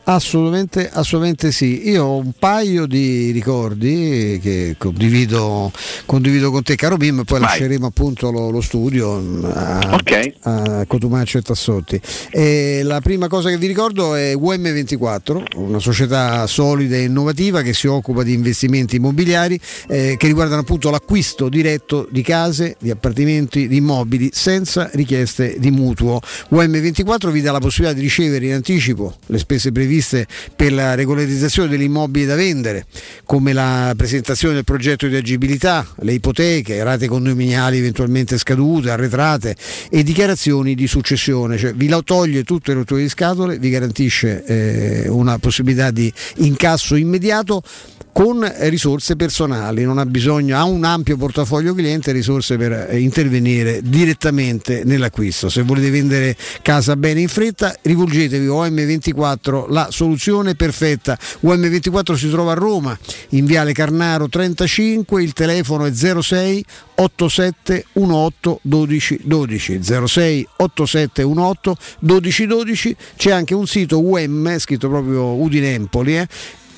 Assolutamente, assolutamente sì. Io ho un paio di ricordi che condivido, condivido con te, caro Bim, poi Vai. lasceremo appunto lo, lo studio a, okay. a, Cotumaccio e Tassotti. E la prima cosa che vi ricordo è UM24, una società solida e innovativa che si occupa di investimenti immobiliari eh, che riguardano appunto l'acquisto diretto di case, di appartamenti, di immobili senza richieste di mutuo. UM24 vi dà la possibilità di ricevere in anticipo le spese previste previste per la regolarizzazione degli immobili da vendere, come la presentazione del progetto di agibilità, le ipoteche, rate condominiali eventualmente scadute, arretrate e dichiarazioni di successione, cioè vi toglie tutte le rotture di scatole, vi garantisce eh, una possibilità di incasso immediato con risorse personali, non ha bisogno, ha un ampio portafoglio cliente e risorse per eh, intervenire direttamente nell'acquisto. Se volete vendere casa bene in fretta, rivolgetevi a OM24, la soluzione perfetta. OM24 si trova a Roma, in Viale Carnaro 35, il telefono è 06 87 18 12 12 06 87 18 12 12 c'è anche un sito UM scritto proprio Udinempoli eh,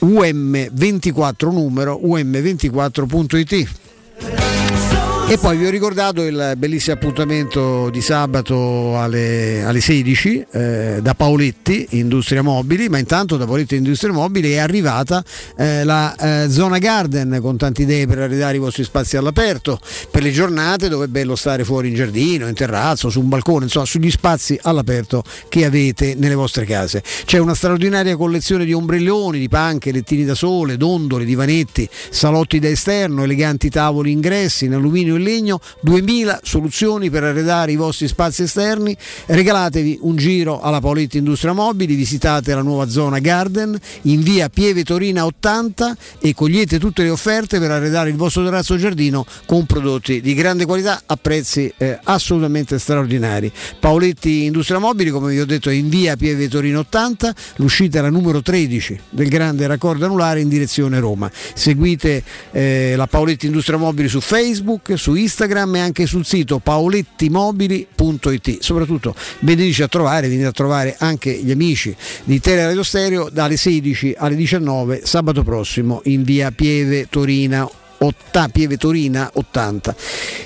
UM24 numero um24.it. E poi vi ho ricordato il bellissimo appuntamento di sabato alle, alle 16 eh, da Paoletti Industria Mobili, ma intanto da Paoletti Industria Mobili è arrivata eh, la eh, zona garden con tante idee per arredare i vostri spazi all'aperto, per le giornate dove è bello stare fuori in giardino, in terrazzo, su un balcone, insomma sugli spazi all'aperto che avete nelle vostre case. C'è una straordinaria collezione di ombrelloni, di panche, lettini da sole, dondoli, divanetti, salotti da esterno, eleganti tavoli ingressi in alluminio in legno, 2000 soluzioni per arredare i vostri spazi esterni. Regalatevi un giro alla Paoletti Industria Mobili, visitate la nuova zona Garden in via Pieve Torina 80 e cogliete tutte le offerte per arredare il vostro terrazzo giardino con prodotti di grande qualità a prezzi eh, assolutamente straordinari. Paoletti Industria Mobili, come vi ho detto, è in via Pieve Torino 80, l'uscita è la numero 13 del grande raccordo anulare in direzione Roma. Seguite eh, la Paoletti Industria Mobili su Facebook, su Instagram e anche sul sito paolettimobili.it. Soprattutto veniteci a trovare, venite a trovare anche gli amici di Teleradio Stereo dalle 16 alle 19 sabato prossimo in via Pieve Torina 80, Pieve Torina 80.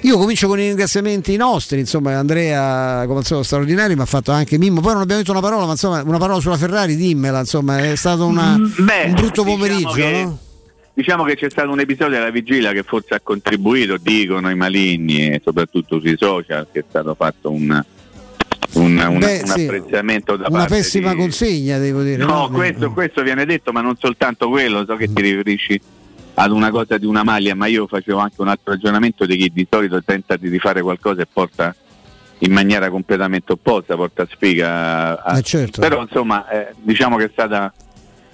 Io comincio con i ringraziamenti nostri, insomma Andrea come al solito straordinario mi ha fatto anche Mimmo, poi non abbiamo detto una parola, ma insomma una parola sulla Ferrari dimmela, insomma è stato una, Beh, un brutto diciamo pomeriggio, che... no? Diciamo che c'è stato un episodio della vigilia che forse ha contribuito, dicono i maligni, e soprattutto sui social, che è stato fatto un, un, un, Beh, un sì, apprezzamento da una parte pessima di... consegna devo dire no, no? Questo, questo, viene detto ma non soltanto quello so che ti riferisci ad una cosa di una maglia ma io facevo anche un altro ragionamento di chi di solito tenta di fare qualcosa e porta in maniera completamente opposta porta sfiga a... eh certo. però insomma eh, diciamo che è stata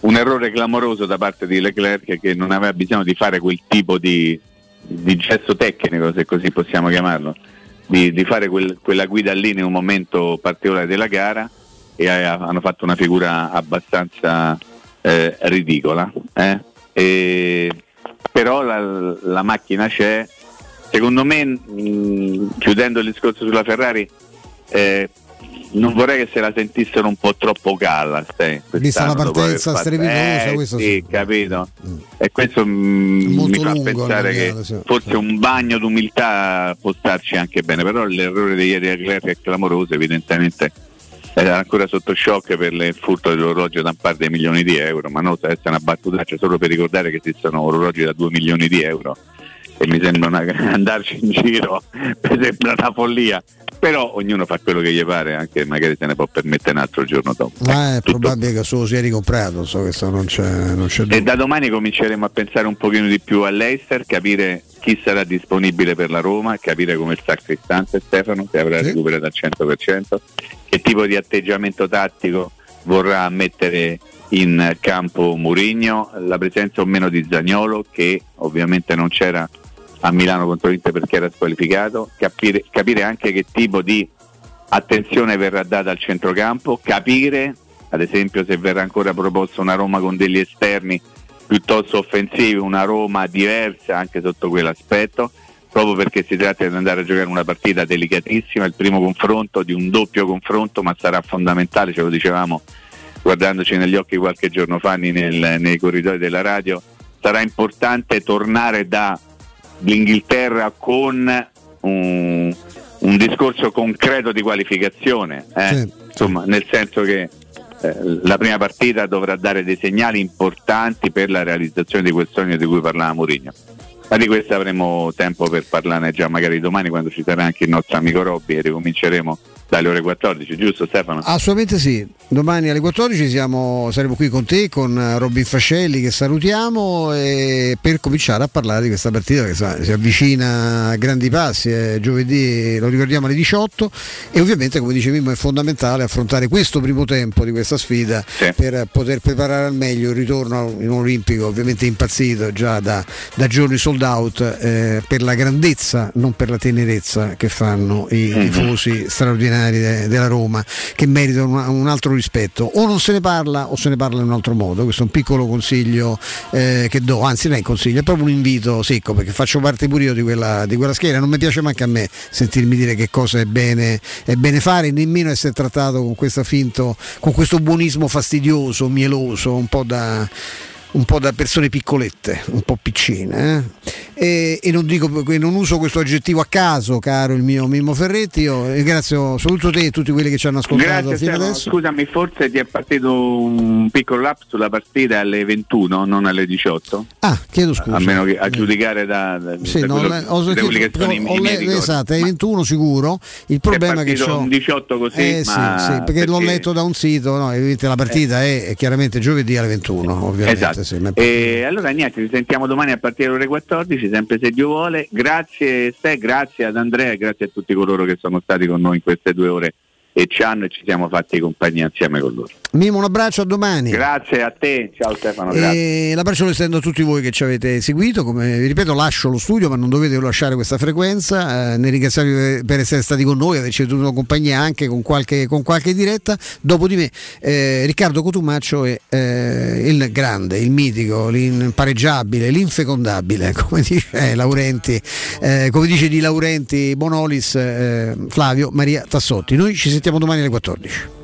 un errore clamoroso da parte di Leclerc che non aveva bisogno di fare quel tipo di, di gesto tecnico, se così possiamo chiamarlo, di, di fare quel, quella guida lì in un momento particolare della gara e hanno fatto una figura abbastanza eh, ridicola. Eh? E, però la, la, macchina c'è, secondo me mh, chiudendo il discorso sulla Ferrari, eh, non vorrei che se la sentissero un po' troppo Callas. Eh, Vista la partenza strepitosa, eh, questo sì, sì. capito. Mm. E questo mm, mi fa pensare che sì, forse sì. un bagno d'umiltà può starci anche bene, però l'errore di ieri a Leclerc è clamoroso, evidentemente era ancora sotto shock per il furto dell'orologio da parte dei milioni di euro, ma no, deve essere una battutaccia solo per ricordare che esistono orologi da 2 milioni di euro e mi sembra una, andarci in giro mi sembra una follia. Però ognuno fa quello che gli pare anche magari se ne può permettere un altro giorno dopo. Ma è probabile che solo sia ricomprato, so questo non c'è, non c'è e da domani cominceremo a pensare un pochino di più all'Eister capire chi sarà disponibile per la Roma capire come sta Cristante Stefano se avrà recuperato al 100% che tipo di atteggiamento tattico vorrà mettere in campo Murigno, la presenza o meno di Zagnolo che ovviamente non c'era a Milano contro l'Inter perché era squalificato, capire, capire anche che tipo di attenzione verrà data al centrocampo, capire ad esempio se verrà ancora proposta una Roma con degli esterni piuttosto offensivi, una Roma diversa anche sotto quell'aspetto, proprio perché si tratta di andare a giocare una partita delicatissima, il primo confronto di un doppio confronto, ma sarà fondamentale, ce lo dicevamo guardandoci negli occhi qualche giorno fa nel, nei corridoi della radio, sarà importante tornare dall'Inghilterra con un, un discorso concreto di qualificazione, eh? Sì. insomma, nel senso che eh, la prima partita dovrà dare dei segnali importanti per la realizzazione di quel sogno di cui parlava Mourinho. Ma di questo avremo tempo per parlarne già magari domani quando ci sarà anche il nostro amico Robby e ricominceremo dalle ore 14, giusto Stefano? Assolutamente sì, domani alle 14 siamo, saremo qui con te, con Robin Fascelli che salutiamo e per cominciare a parlare di questa partita che si avvicina a grandi passi, è giovedì lo ricordiamo alle 18 e ovviamente come dice Mimmo è fondamentale affrontare questo primo tempo di questa sfida per poter preparare al meglio il ritorno in un olimpico ovviamente impazzito già da, da giorni sold out eh, per la grandezza, non per la tenerezza che fanno i Mhm. tifosi straordinari de- della Roma che meritano una- un altro rispetto. O non se ne parla o se ne parla in un altro modo. Questo è un piccolo consiglio eh, che do, anzi non è un consiglio, è proprio un invito secco perché faccio parte pure io di quella, di quella schiera. Non mi piace manche a me sentirmi dire che cosa è bene, è bene fare, nemmeno essere trattato con questo finto, con questo buonismo fastidioso, mieloso, un po' da un po' da persone piccolette, un po' piccine. eh. E, e non, dico, non uso questo aggettivo a caso, caro il mio Mimmo Ferretti. Io ringrazio soprattutto te e tutti quelli che ci hanno ascoltato Grazie fino adesso. scusami, forse ti è partito un piccolo lapsus sulla partita alle 21, non alle 18? Ah, chiedo scusa. A meno che a giudicare da, da, Sì, da no, quello- ho da quelli che sentito- sono i, ho i miei esatto, è 21 sicuro. Il problema è che partito c'ho- un 18 così, Eh, sì, ma sì, perché, l'ho perché- letto da un sito, no, la partita è, è chiaramente giovedì alle 21, ovviamente. Esatto. Sì, ma- E allora niente, ci sentiamo domani a partire dalle ore 14, sempre se Dio vuole. Grazie Ste, grazie ad Andrea e grazie a tutti coloro che sono stati con noi in queste due ore e ci hanno e ci siamo fatti compagnia insieme con loro. Mimo, un abbraccio a domani. Grazie a te, ciao Stefano. E l'abbraccio lo estendo a tutti voi che ci avete seguito. Come vi ripeto, lascio lo studio, ma non dovete lasciare questa frequenza. Eh, ne ringraziarvi per- per essere stati con noi, averci tenuto compagnia anche con qualche, con qualche diretta. Dopo di me, eh, Riccardo Cotumaccio è eh, il grande, il mitico, l'impareggiabile, l'infecondabile, come dice Laurenti, eh, come dice di Laurenti Bonolis, eh, Flavio Maria Tassotti. Noi ci sentiamo domani alle 14.